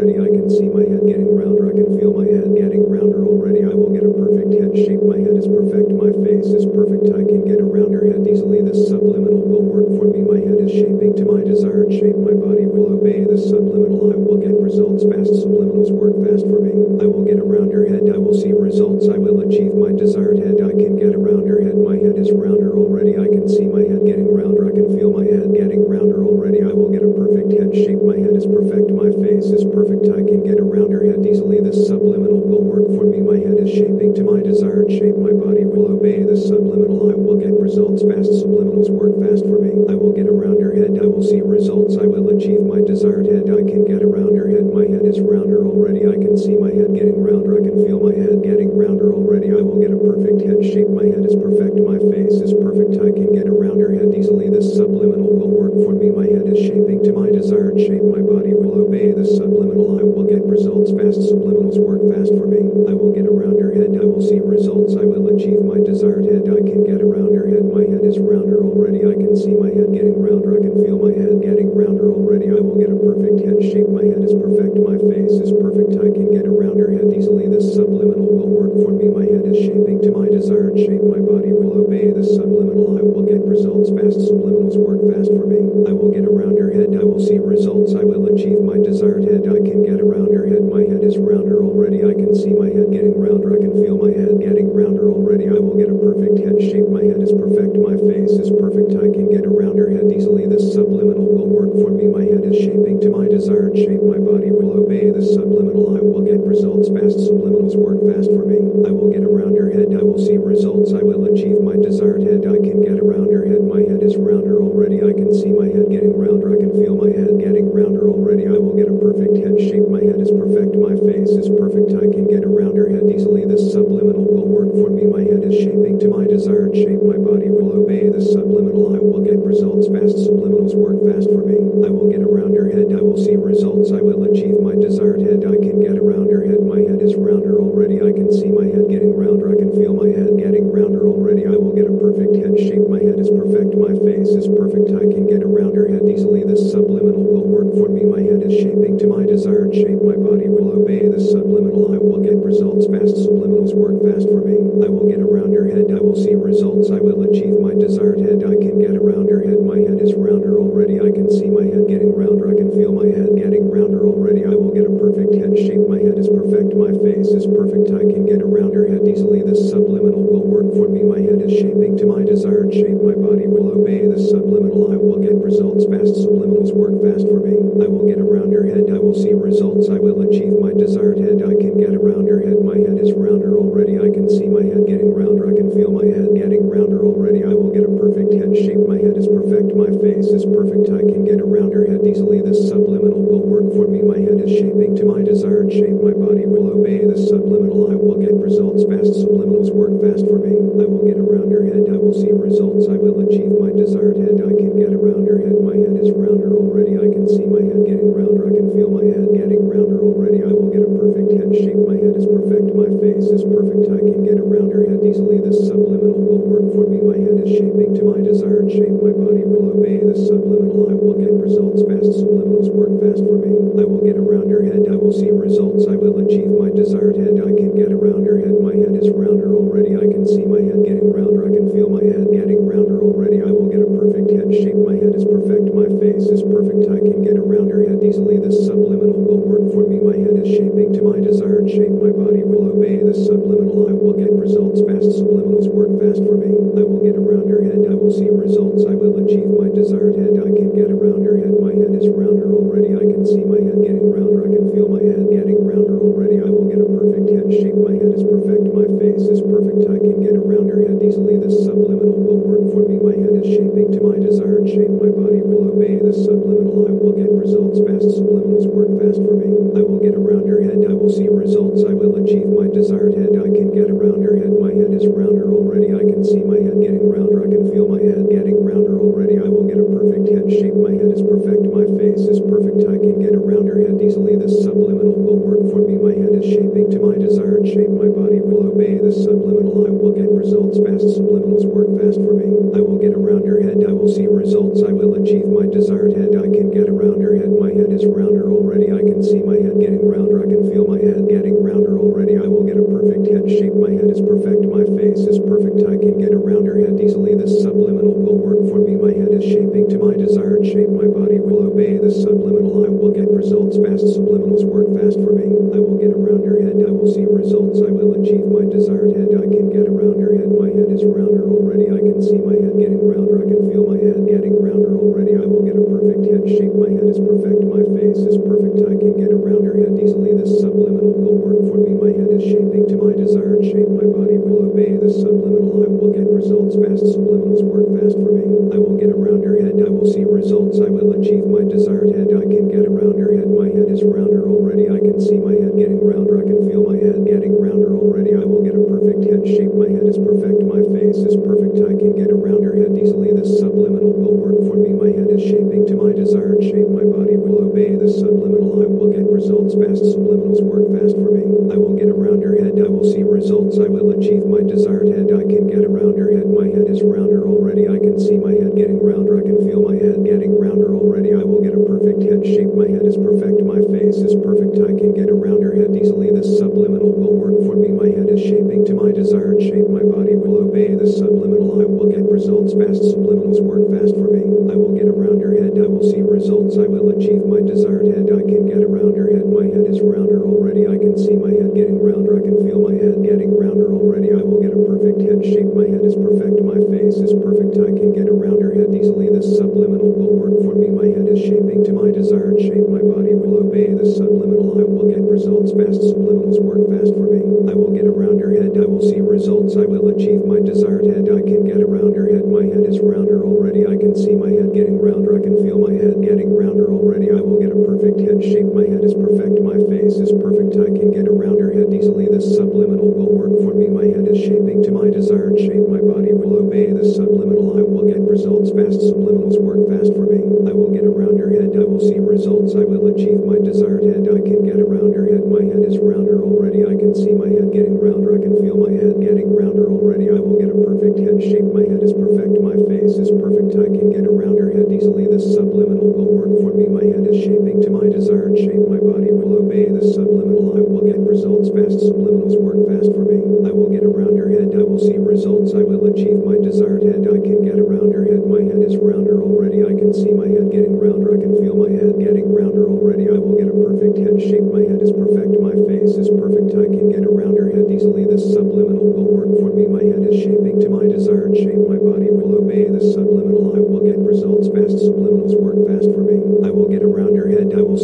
Already. I can see my head getting rounder. I can feel my head getting rounder already. I will get a perfect head shape. My head is perfect. My face is perfect. I can get a rounder head easily. This subliminal will work for me. My head is shaping to my desired shape. My body will obey the subliminal. I will get results fast. Subliminals work fast for me. I will get a rounder head. I will see results. I will achieve my desired head. I can get a rounder head. My head is rounder already. I can see my head getting rounder. I can feel my head getting rounder already. I will get a perfect head shape. My head is perfect. My face is perfect. I can get around her head easily. This subliminal will work for me. My head is shaping to my desired shape. My body will obey the subliminal. I will get results fast. Subliminals work fast for me. I will get around her head. I will see results. I will achieve my desired head. I can get around her head. My head is rounder already. I can see my head getting rounder. I can feel my head getting rounder already. I will get a perfect head shape. My head is perfect. My face is perfect. I can get around her head easily. This subliminal will work for me. My head is shaping to my desired shape. My body will obey the subliminal. I will get results fast. Subliminals work fast for me. I will get around her head. I will see results. I will achieve my desired head. I can get around her head. My head is rounder already. I can see my head getting rounder. I can feel my head getting rounder already. I will get a perfect head shape. My head is perfect. My face is perfect. I can get around her head easily. This subliminal will work for me. My head is shaping to my desired shape. My body will obey the subliminal. I will get results fast. Subliminals work fast for me. I will get around her head. I will see results. I will achieve my desired head. I can get around her head. My head is rounder already. I can see my head getting rounder. I can feel my head getting rounder already. I will get a perfect head shape. My head is perfect. My face is perfect. I can get around her head easily. This subliminal will work for me. My head is shaping to my desired shape. My body will obey the subliminal. I will get results fast. Subliminals work fast for me. I will get around her head. I will see results. I will achieve my desired head. I can get around her head. My head is rounder already. I can see my head getting rounder. I can feel my head getting rounder already. I will get a perfect head shape. My head is perfect. My face is perfect. I can get around her head easily. This subliminal will work for me. My head is shaping to my desired shape. My body will obey the subliminal. I will get results fast. Subliminals work fast for me. I will get around her head. I will see results. I will achieve my desired head. I can get around her head. My head is rounder already. I can see my head getting rounder. I can feel my head getting rounder already. I will get a perfect head shape. My head is perfect. My face is perfect. I can get around her head easily. This subliminal will work for me. My head is shaping to my desired shape, my body will obey the subliminal. I will get results fast. Subliminals work fast for me. I will get around your head. I will see results. I will achieve my desired head. I can get around your head. My head is rounder already. I can see my head getting rounder. I can feel my head getting rounder already. I will get a perfect head shape. My head is perfect. My face is perfect. I can get around your head easily. This subliminal will work for me. My head is shaping to my desired shape. My body will obey the subliminal. I will get results fast. Subliminals work fast for me. I will get around your head. I will see results, I will achieve my desired head. I can get a rounder head. My head is rounder already. I can see my head getting rounder. I can feel my head getting rounder already. I will get a perfect head shape. My head is perfect. My face is perfect. I can get a rounder head easily. This subliminal will work for me. My head is shaping to my desired shape. My body will obey the subliminal. I will get results fast. Subliminals work fast for me. I will get a rounder head. I will see results. I will achieve my desired head. I can get a rounder head. My head is rounder already. I can see my head getting rounder. I can feel my head I'm getting rounder already. I will get a perfect head shape. My head is perfect. My face is perfect. I can get a rounder head easily. This subliminal will work for me. My head is shaping to my desired shape. My body will obey the subliminal. I will get results fast. Subliminals work fast for me. I will get a rounder head. I will see results. I will achieve my desired head. I can get a rounder head. My head is rounder already. I can see my head getting rounder. I can feel my head getting rounder already. I will get a perfect head shape. My head is perfect. My face is perfect. I can get a rounder head easily. This subliminal my head is shaping to my desired shape. My body will obey The subliminal. I will get results fast. Subliminals work fast for me. I will get around your head. I will see results. I will achieve my desired head. I can get around your head. My head is rounder already. I can see my head getting rounder. I can feel my head getting rounder already. I will get a perfect head shape. My head is perfect. My face is perfect. I can get around your head easily. This subliminal will work for me. My head is shaping to my desired shape. this uh,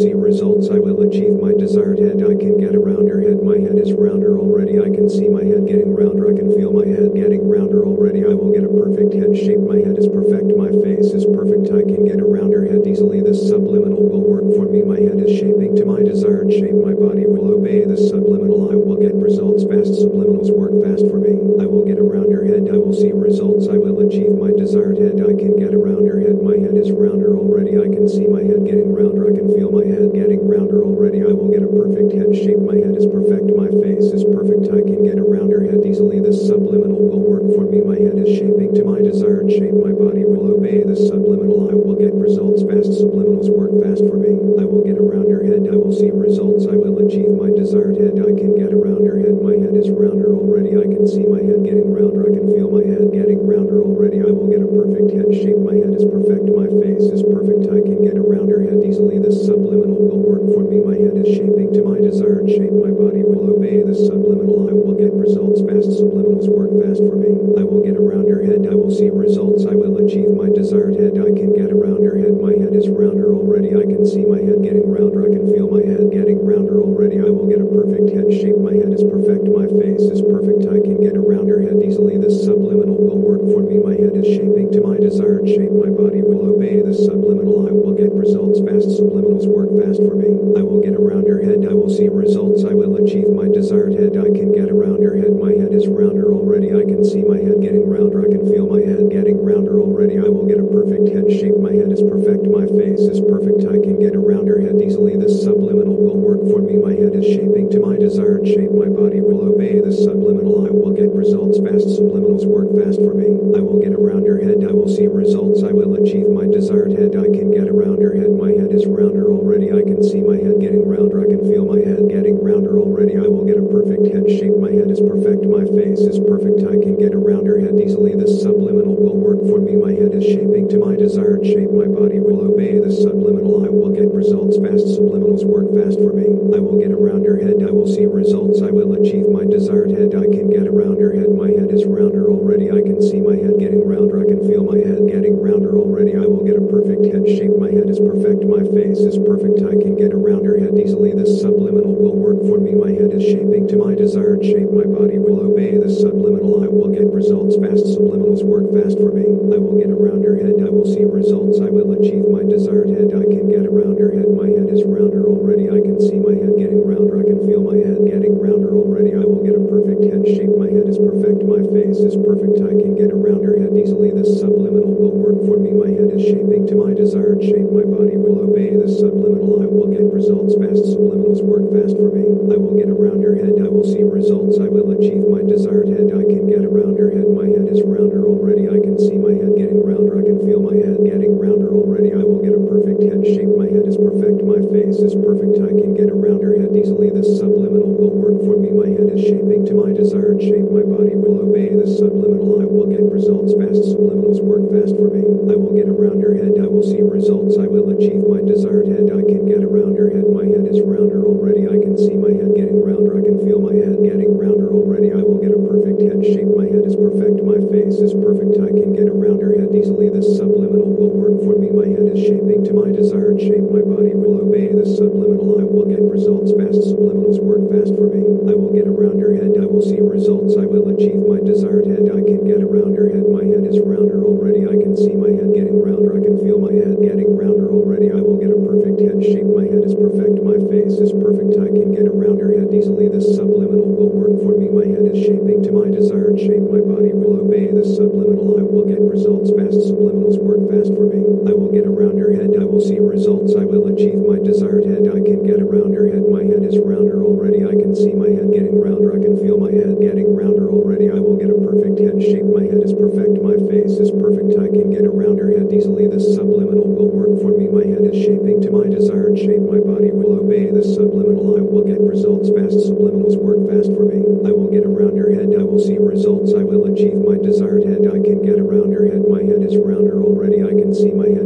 see results I will achieve my desired head. I can get a rounder head. My head is rounder already. I can see my head getting rounder. I can feel my head getting rounder already. I will get a perfect head shape. My head is perfect. shape. My head is perfect. My face is perfect. I can get around her head easily. This subliminal will work for me. My head is shaping to my desired shape. My body will obey this subliminal. I will get results fast. Subliminals work fast for me. I will get around her head. I will see results. I will achieve my desired head. I can get a rounder head. My head is rounder already. I can see my head getting rounder. I can feel my head getting rounder already. I will get a perfect head shape. My head is perfect. My face is perfect. I can get a rounder head easily. This subliminal will work for me. My head is shaping to my desired shape. My body will obey this subliminal. I will get results fast. Subliminals work fast for me. I will get a rounder head. I will see results. I will achieve my desired head. I can get a rounder head. My head is rounder already. I can see my head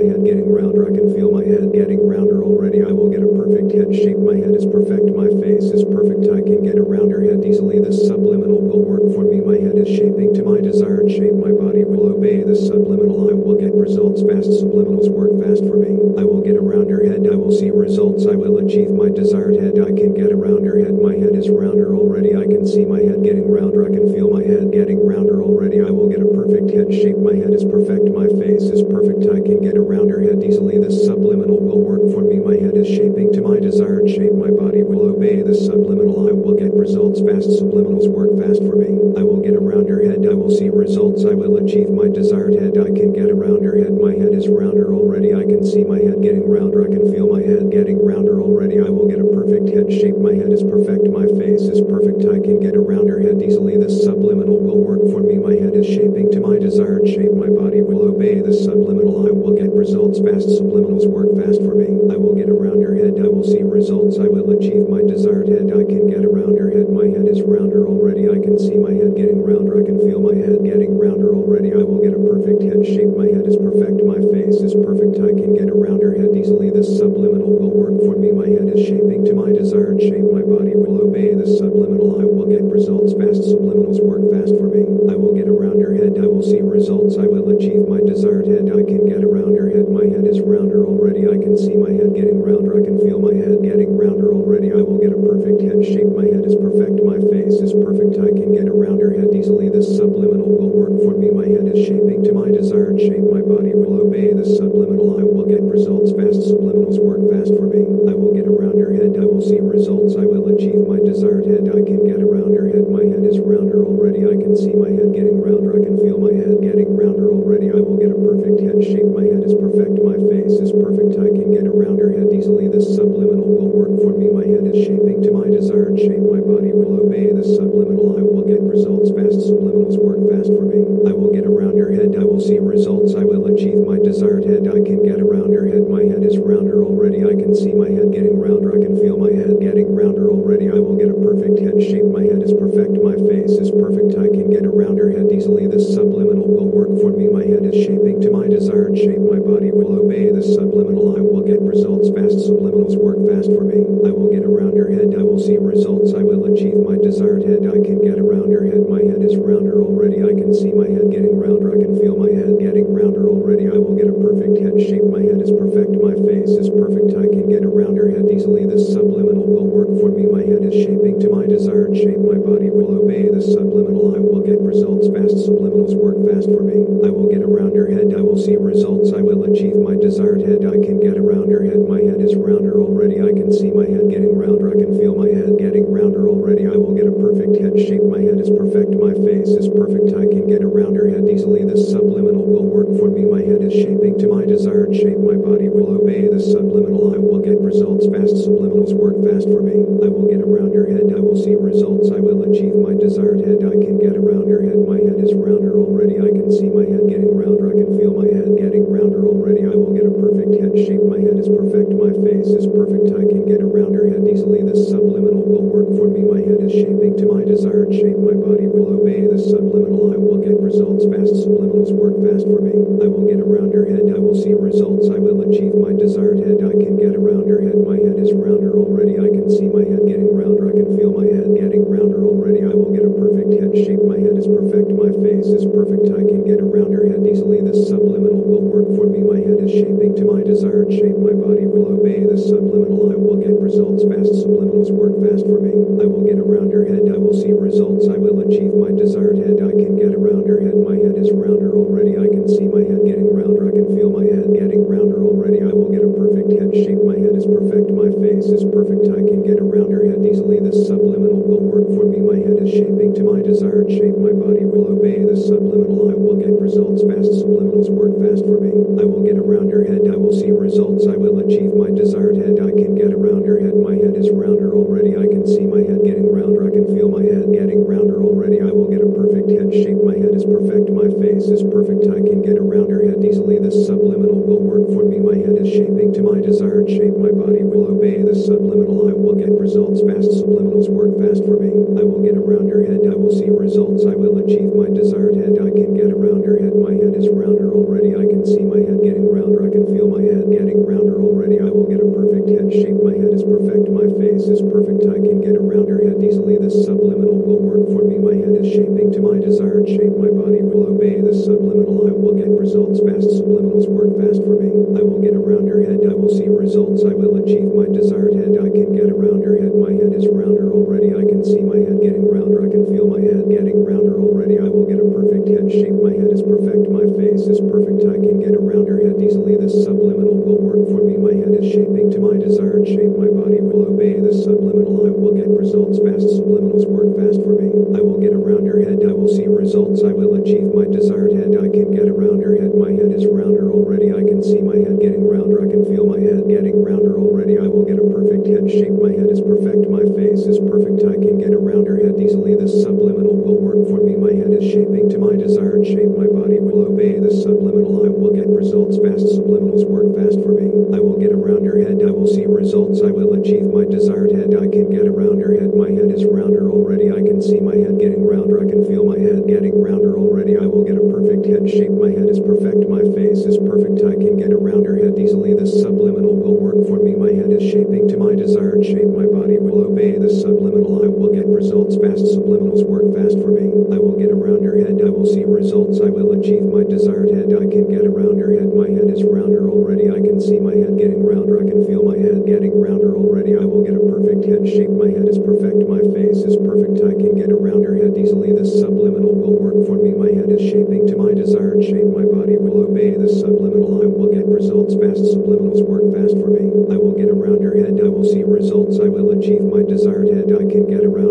body will obey the subliminal. I will get results fast. Subliminals work fast for me. I will get around her head. I will see results. I will achieve my desired head. I can get around her head. My head is rounder already. I can see my head getting rounder. I can feel my head getting rounder already. I will get a perfect head shape. My head is perfect. My face is perfect. I can get around her head easily. This subliminal will work for me. My head is shaping to my desired shape. My body will obey the subliminal. I will get results fast. Subliminals work fast for me. I will get around her head. I will see results. I will achieve my desired head. I can get around her head. My head is rounder already. I can see my head getting rounder. I can feel my head getting rounder already. I will get a perfect head shape. My head is perfect. My face is perfect. I can get around her head easily. This subliminal will work for me. My head is shaping to my desired shape. My body will obey the subliminal. I will get results fast. Subliminals work fast for me. I will get around her head. I will see results. I will achieve my desired head. I can get around her head. My head is rounder already. I can see my head getting rounder. I can feel my head getting rounder already. I will get a perfect head shape. My head is perfect. My face is perfect. I can get around her head easily. This subliminal will work for me. My head is shaping to my desired shape. My body will obey the subliminal. I will get results fast. Subliminals work fast for me. I will get around her head. I will see results. I will achieve my desired head. I can get around her head. My head is rounder already. I can see my head getting rounder. I can feel my head getting rounder already. I will get a perfect head shape. My head is perfect. My face is perfect. I can get around her head easily. This subliminal will work for me. My head is shaping to my desired shape. My body will obey the subliminal. I will get results fast. Subliminals work fast for me. I will get around her head. I will see results. I will achieve my desired head. I can get around her head. My head is rounder already. I can see my head getting rounder. I can feel my head getting rounder already. I will get a perfect head shape. My head is perfect. My face is perfect. I can get around your head easily. This subliminal will work for me. My head is shaping to my desired shape. My body will obey the subliminal. I will get results fast. Subliminals work fast for me. I will get around your head. I will see results. I will achieve my desired head. I can get around your head. My head is rounder already. I can see my head getting rounder. I can feel my head getting rounder already. I will get a perfect head shape. My head is perfect. My face is perfect. I can get around your head easily. This subliminal will work for me. My head is shaping to my desired shape. My body will obey the subliminal. I will get results fast. Subliminals work fast for me. I will get around your head. I will see results. I will achieve my desired head. I can get around your head. My head is rounder already. I can see my head getting rounder. I can feel my head getting rounder already. I will get a perfect head shape. My head is perfect. My face is perfect. I can get a rounder head easily. This subliminal will work for me. My head is shaping to my desired shape. My body will obey the subliminal. I will get results fast. Subliminals work fast for me. I will get a rounder head. I will see results. I will achieve my desired head. I can get a rounder head. My head is rounder already. I can see my head getting rounder. I can feel my head getting rounder already. I will get a perfect head shape. My head is perfect. My face is perfect. I can get around your head easily. This subliminal will work for me. My head is shaping to my desired shape. My body will obey the subliminal. I will get results fast. Subliminals work fast for me. I will get around your head. I will see results. I will achieve my desired head. I can get around your head. My head is rounder already. I can see my head getting rounder. I can feel my head getting rounder already. I will get a perfect head shape. My head is perfect. My face is perfect. I can get around your head easily. This subliminal will work for me. My head is shaping to my desired shape. My body will obey the subliminal. I will get results fast. Subliminals work fast for me. I will get around your head. I will see results. I will achieve my desired head. I can get around your head. My head is rounder already. I can see my head getting rounder. I can feel my head getting rounder already. I will get a perfect head shape. My head is perfect. My face is perfect. I can get around your head easily. This subliminal will work for me. My head is shaping to my desired shape. My body will obey the subliminal. I will get results fast. Subliminals work fast for me. I will get around your head. I will see results. I will achieve my desired head. I can get around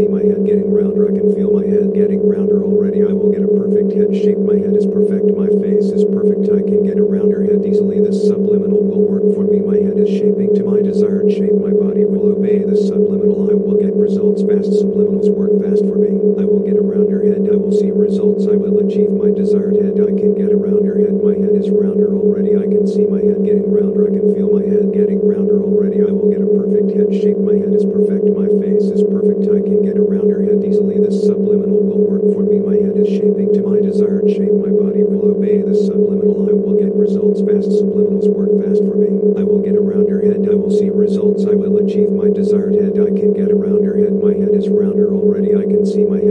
see my head getting rounder. I can feel my head getting rounder already. I will get a perfect head shape. My head is perfect. My face is perfect. I can get a rounder head easily. This subliminal will work for me. My head is shaping to my desired shape. My body will obey the subliminal. I will get results fast. Subliminals work fast for me. I will get a rounder head. I will see results. I will achieve my desired head. I can get a rounder head. My head is rounder already. I can see my head getting rounder. I can feel my head getting rounder already. I will get a perfect head shape. My head is perfect. My face is perfect. I can get around your head easily. This subliminal will work for me. My head is shaping to my desired shape. My body will obey the subliminal. I will get results fast. Subliminals work fast for me. I will get around your head. I will see results. I will achieve my desired head. I can get around your head. My head is rounder already. I can see my head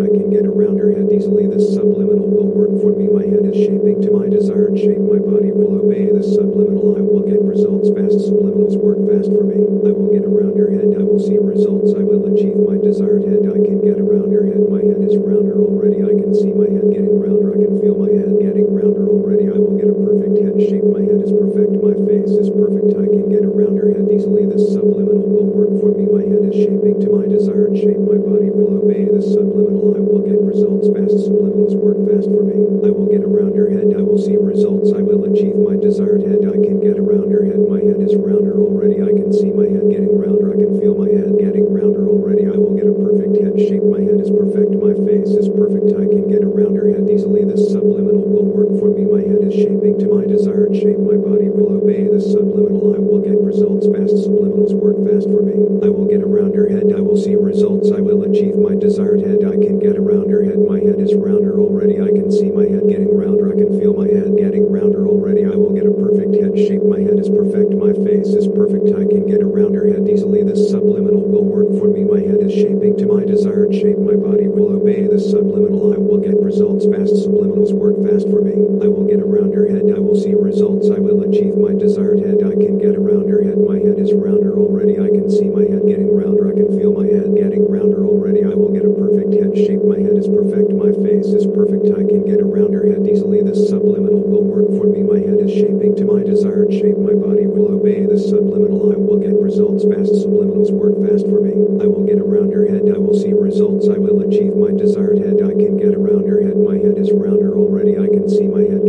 I can get around her head easily, this subliminal will work for me. My head is shaping to my desired shape. My body will obey this subliminal. I will get results fast. Subliminals work fast for me. I will get around her head. I will see results. I will achieve my desired head. I can get around her head. My head is rounder already. I can see my head getting rounder. I can feel my head getting rounder already. I will get a perfect head shape. My head is perfect. My face is perfect. I can get around her head easily. This subliminal will work for me. My head is shaping to my desired shape. My body will obey this subliminal. I will get results fast. Subliminals work fast for me. I will get around rounder head. I will see results. I will achieve my desired head. I can get around rounder head. My head is rounder already. I can see my head getting rounder. I can feel my head getting rounder already. I will get a perfect head shape. My head is perfect. My face is perfect. I can get around rounder head easily. This subliminal will work for me. My head is shaping to my desired shape. My body will obey the subliminal. I will get results fast. Subliminals work fast for me. I will get around rounder head. I will see results. I will achieve my desired that my head is rounder already. I can see my head getting rounder. I can feel my head getting rounder already. I will get a perfect head shape. My head is perfect. My face is perfect. I can get a rounder head easily. This subliminal will work for me. My head is shaping to my desired shape. My body will obey this subliminal. I will get results fast. Subliminals work fast for me. I will get a rounder head. I will see results. I will achieve my desired head. I can get a rounder head. My head is rounder already. I can see my head see my head.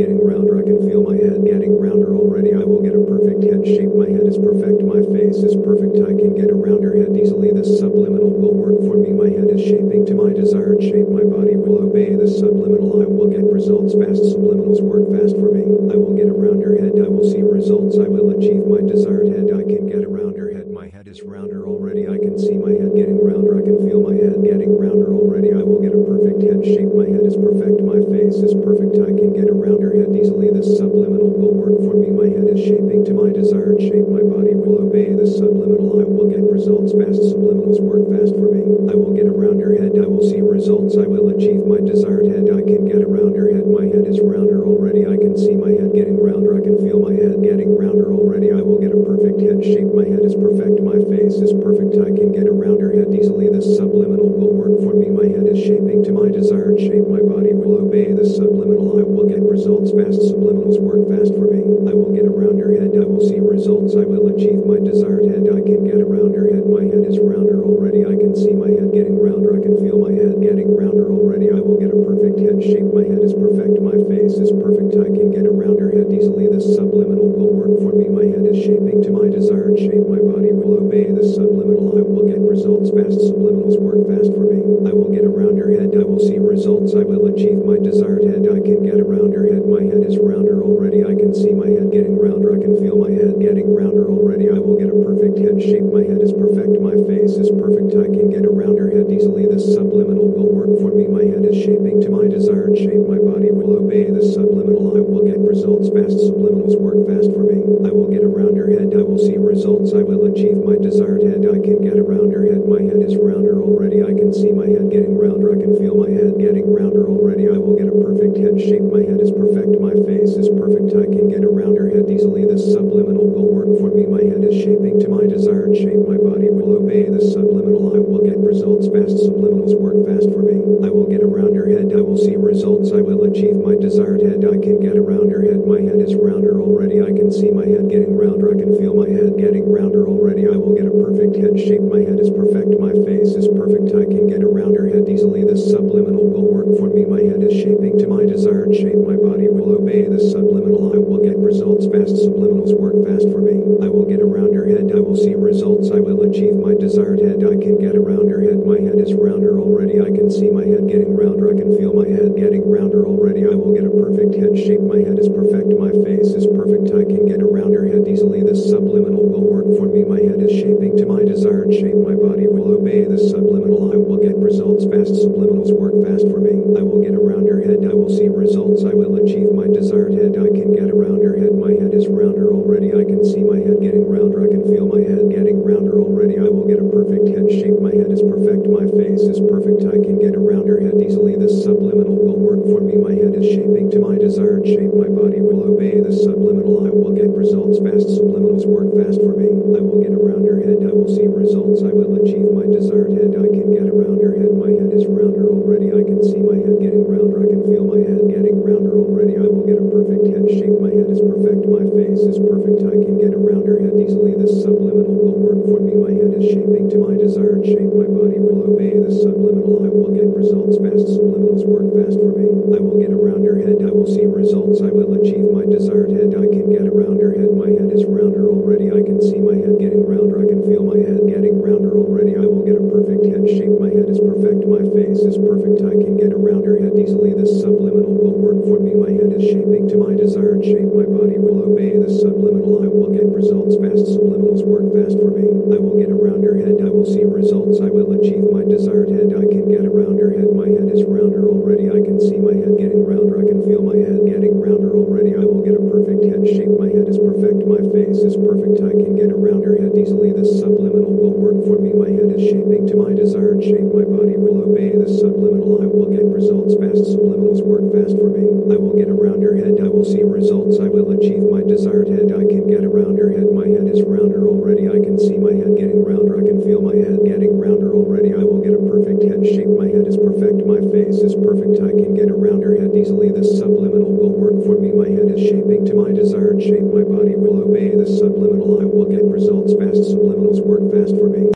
Work fast for me. I will get around her head. I will see results. I will achieve my desired head. I can get a rounder head. My head is rounder already. I can see my head getting rounder. I can feel my head getting rounder already. I will get a perfect head shape. My head is perfect. My face is perfect. I can get a rounder head easily. This subliminal will work for me. My head is shaping to my desired shape. My body will obey the subliminal. I will get results fast. Subliminals work fast for me. I will get a rounder head. I will see results. I will achieve my desired head. I can get a rounder head. My head is rounder already. I can see my head getting rounder. I can feel my head getting rounder already. I will get a perfect head shape. My head is perfect. My face is perfect. I can get a rounder head easily. This subliminal will work for me. My head is shaping to my desired shape. My body will obey this subliminal. I will get results fast. Subliminals work fast for me. I will get a rounder head. I will see results. I will achieve my desired head. I can get a rounder head. My head is rounder already. I can see my head getting rounder. I can feel my head getting rounder already. I will get a perfect head shape. My head is perfect. My face is perfect. I can get a rounder head easily. This subliminal will work for me. My head is shaping to my desired shape. My body will obey the subliminal. I will get results fast. Subliminals work fast for me. I will get around her head. I will see results. I will achieve my desired head. I can get around her head. My head is rounder already. I can see my head getting rounder. I can feel my head getting rounder already. I will get a perfect head shape. My head is perfect. My face is perfect. I can get around her head easily. The subliminal will work for me. My head is shaping to my desired shape. My body will obey the subliminal. I will get results fast. Subliminals work fast for me. I will get around her head. I will see results. I will achieve my desired head. I can get around her head. My head is rounder already. I can see my head getting rounder. I can feel my head getting rounder already. I will get a perfect head shape. My head is perfect. My face is perfect. I can get around her head easily. This subliminal will work for me. My head is shaping to my desired shape. My body will obey the subliminal. I will get results fast. Subliminals work fast for me. I will get around her head. I will see results. I will achieve my desired head. I can get around her head. My head is rounder already. I can see my head getting rounder. I can feel my head getting rounder already. I will get a perfect head shape. My head is perfect. My face is perfect. I can get a rounder head easily. The subliminal will work for me. My head is shaping to my desired shape. My body will obey the subliminal. I will get results fast. Subliminals work fast for me. I will get a rounder head. I will see results. I will achieve my desired head. I can get a rounder head. My head is rounder already. I can see my head getting rounder. I can feel my head getting rounder already. I will get a perfect head shape. My head is perfect. My face is perfect. I can get around her head easily. The subliminal will work for me. My head is shaping to my desired shape. My body will obey the subliminal. I will get results fast. Subliminals work fast for me.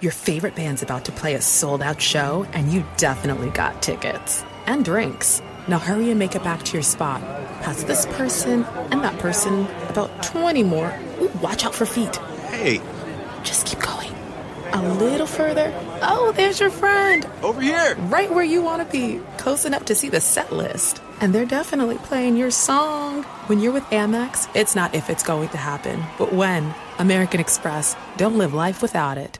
Your favorite band's about to play a sold out show, and you definitely got tickets and drinks. Now hurry and make it back to your spot. Past this person and that person, about 20 more. Ooh, watch out for feet. Hey, Just keep going. A little further. Oh, there's your friend. over here! Right where you want to be, close enough to see the set list. And they're definitely playing your song. When you're with Amex, it's not if it's going to happen, but when. American Express. Don't live life without it.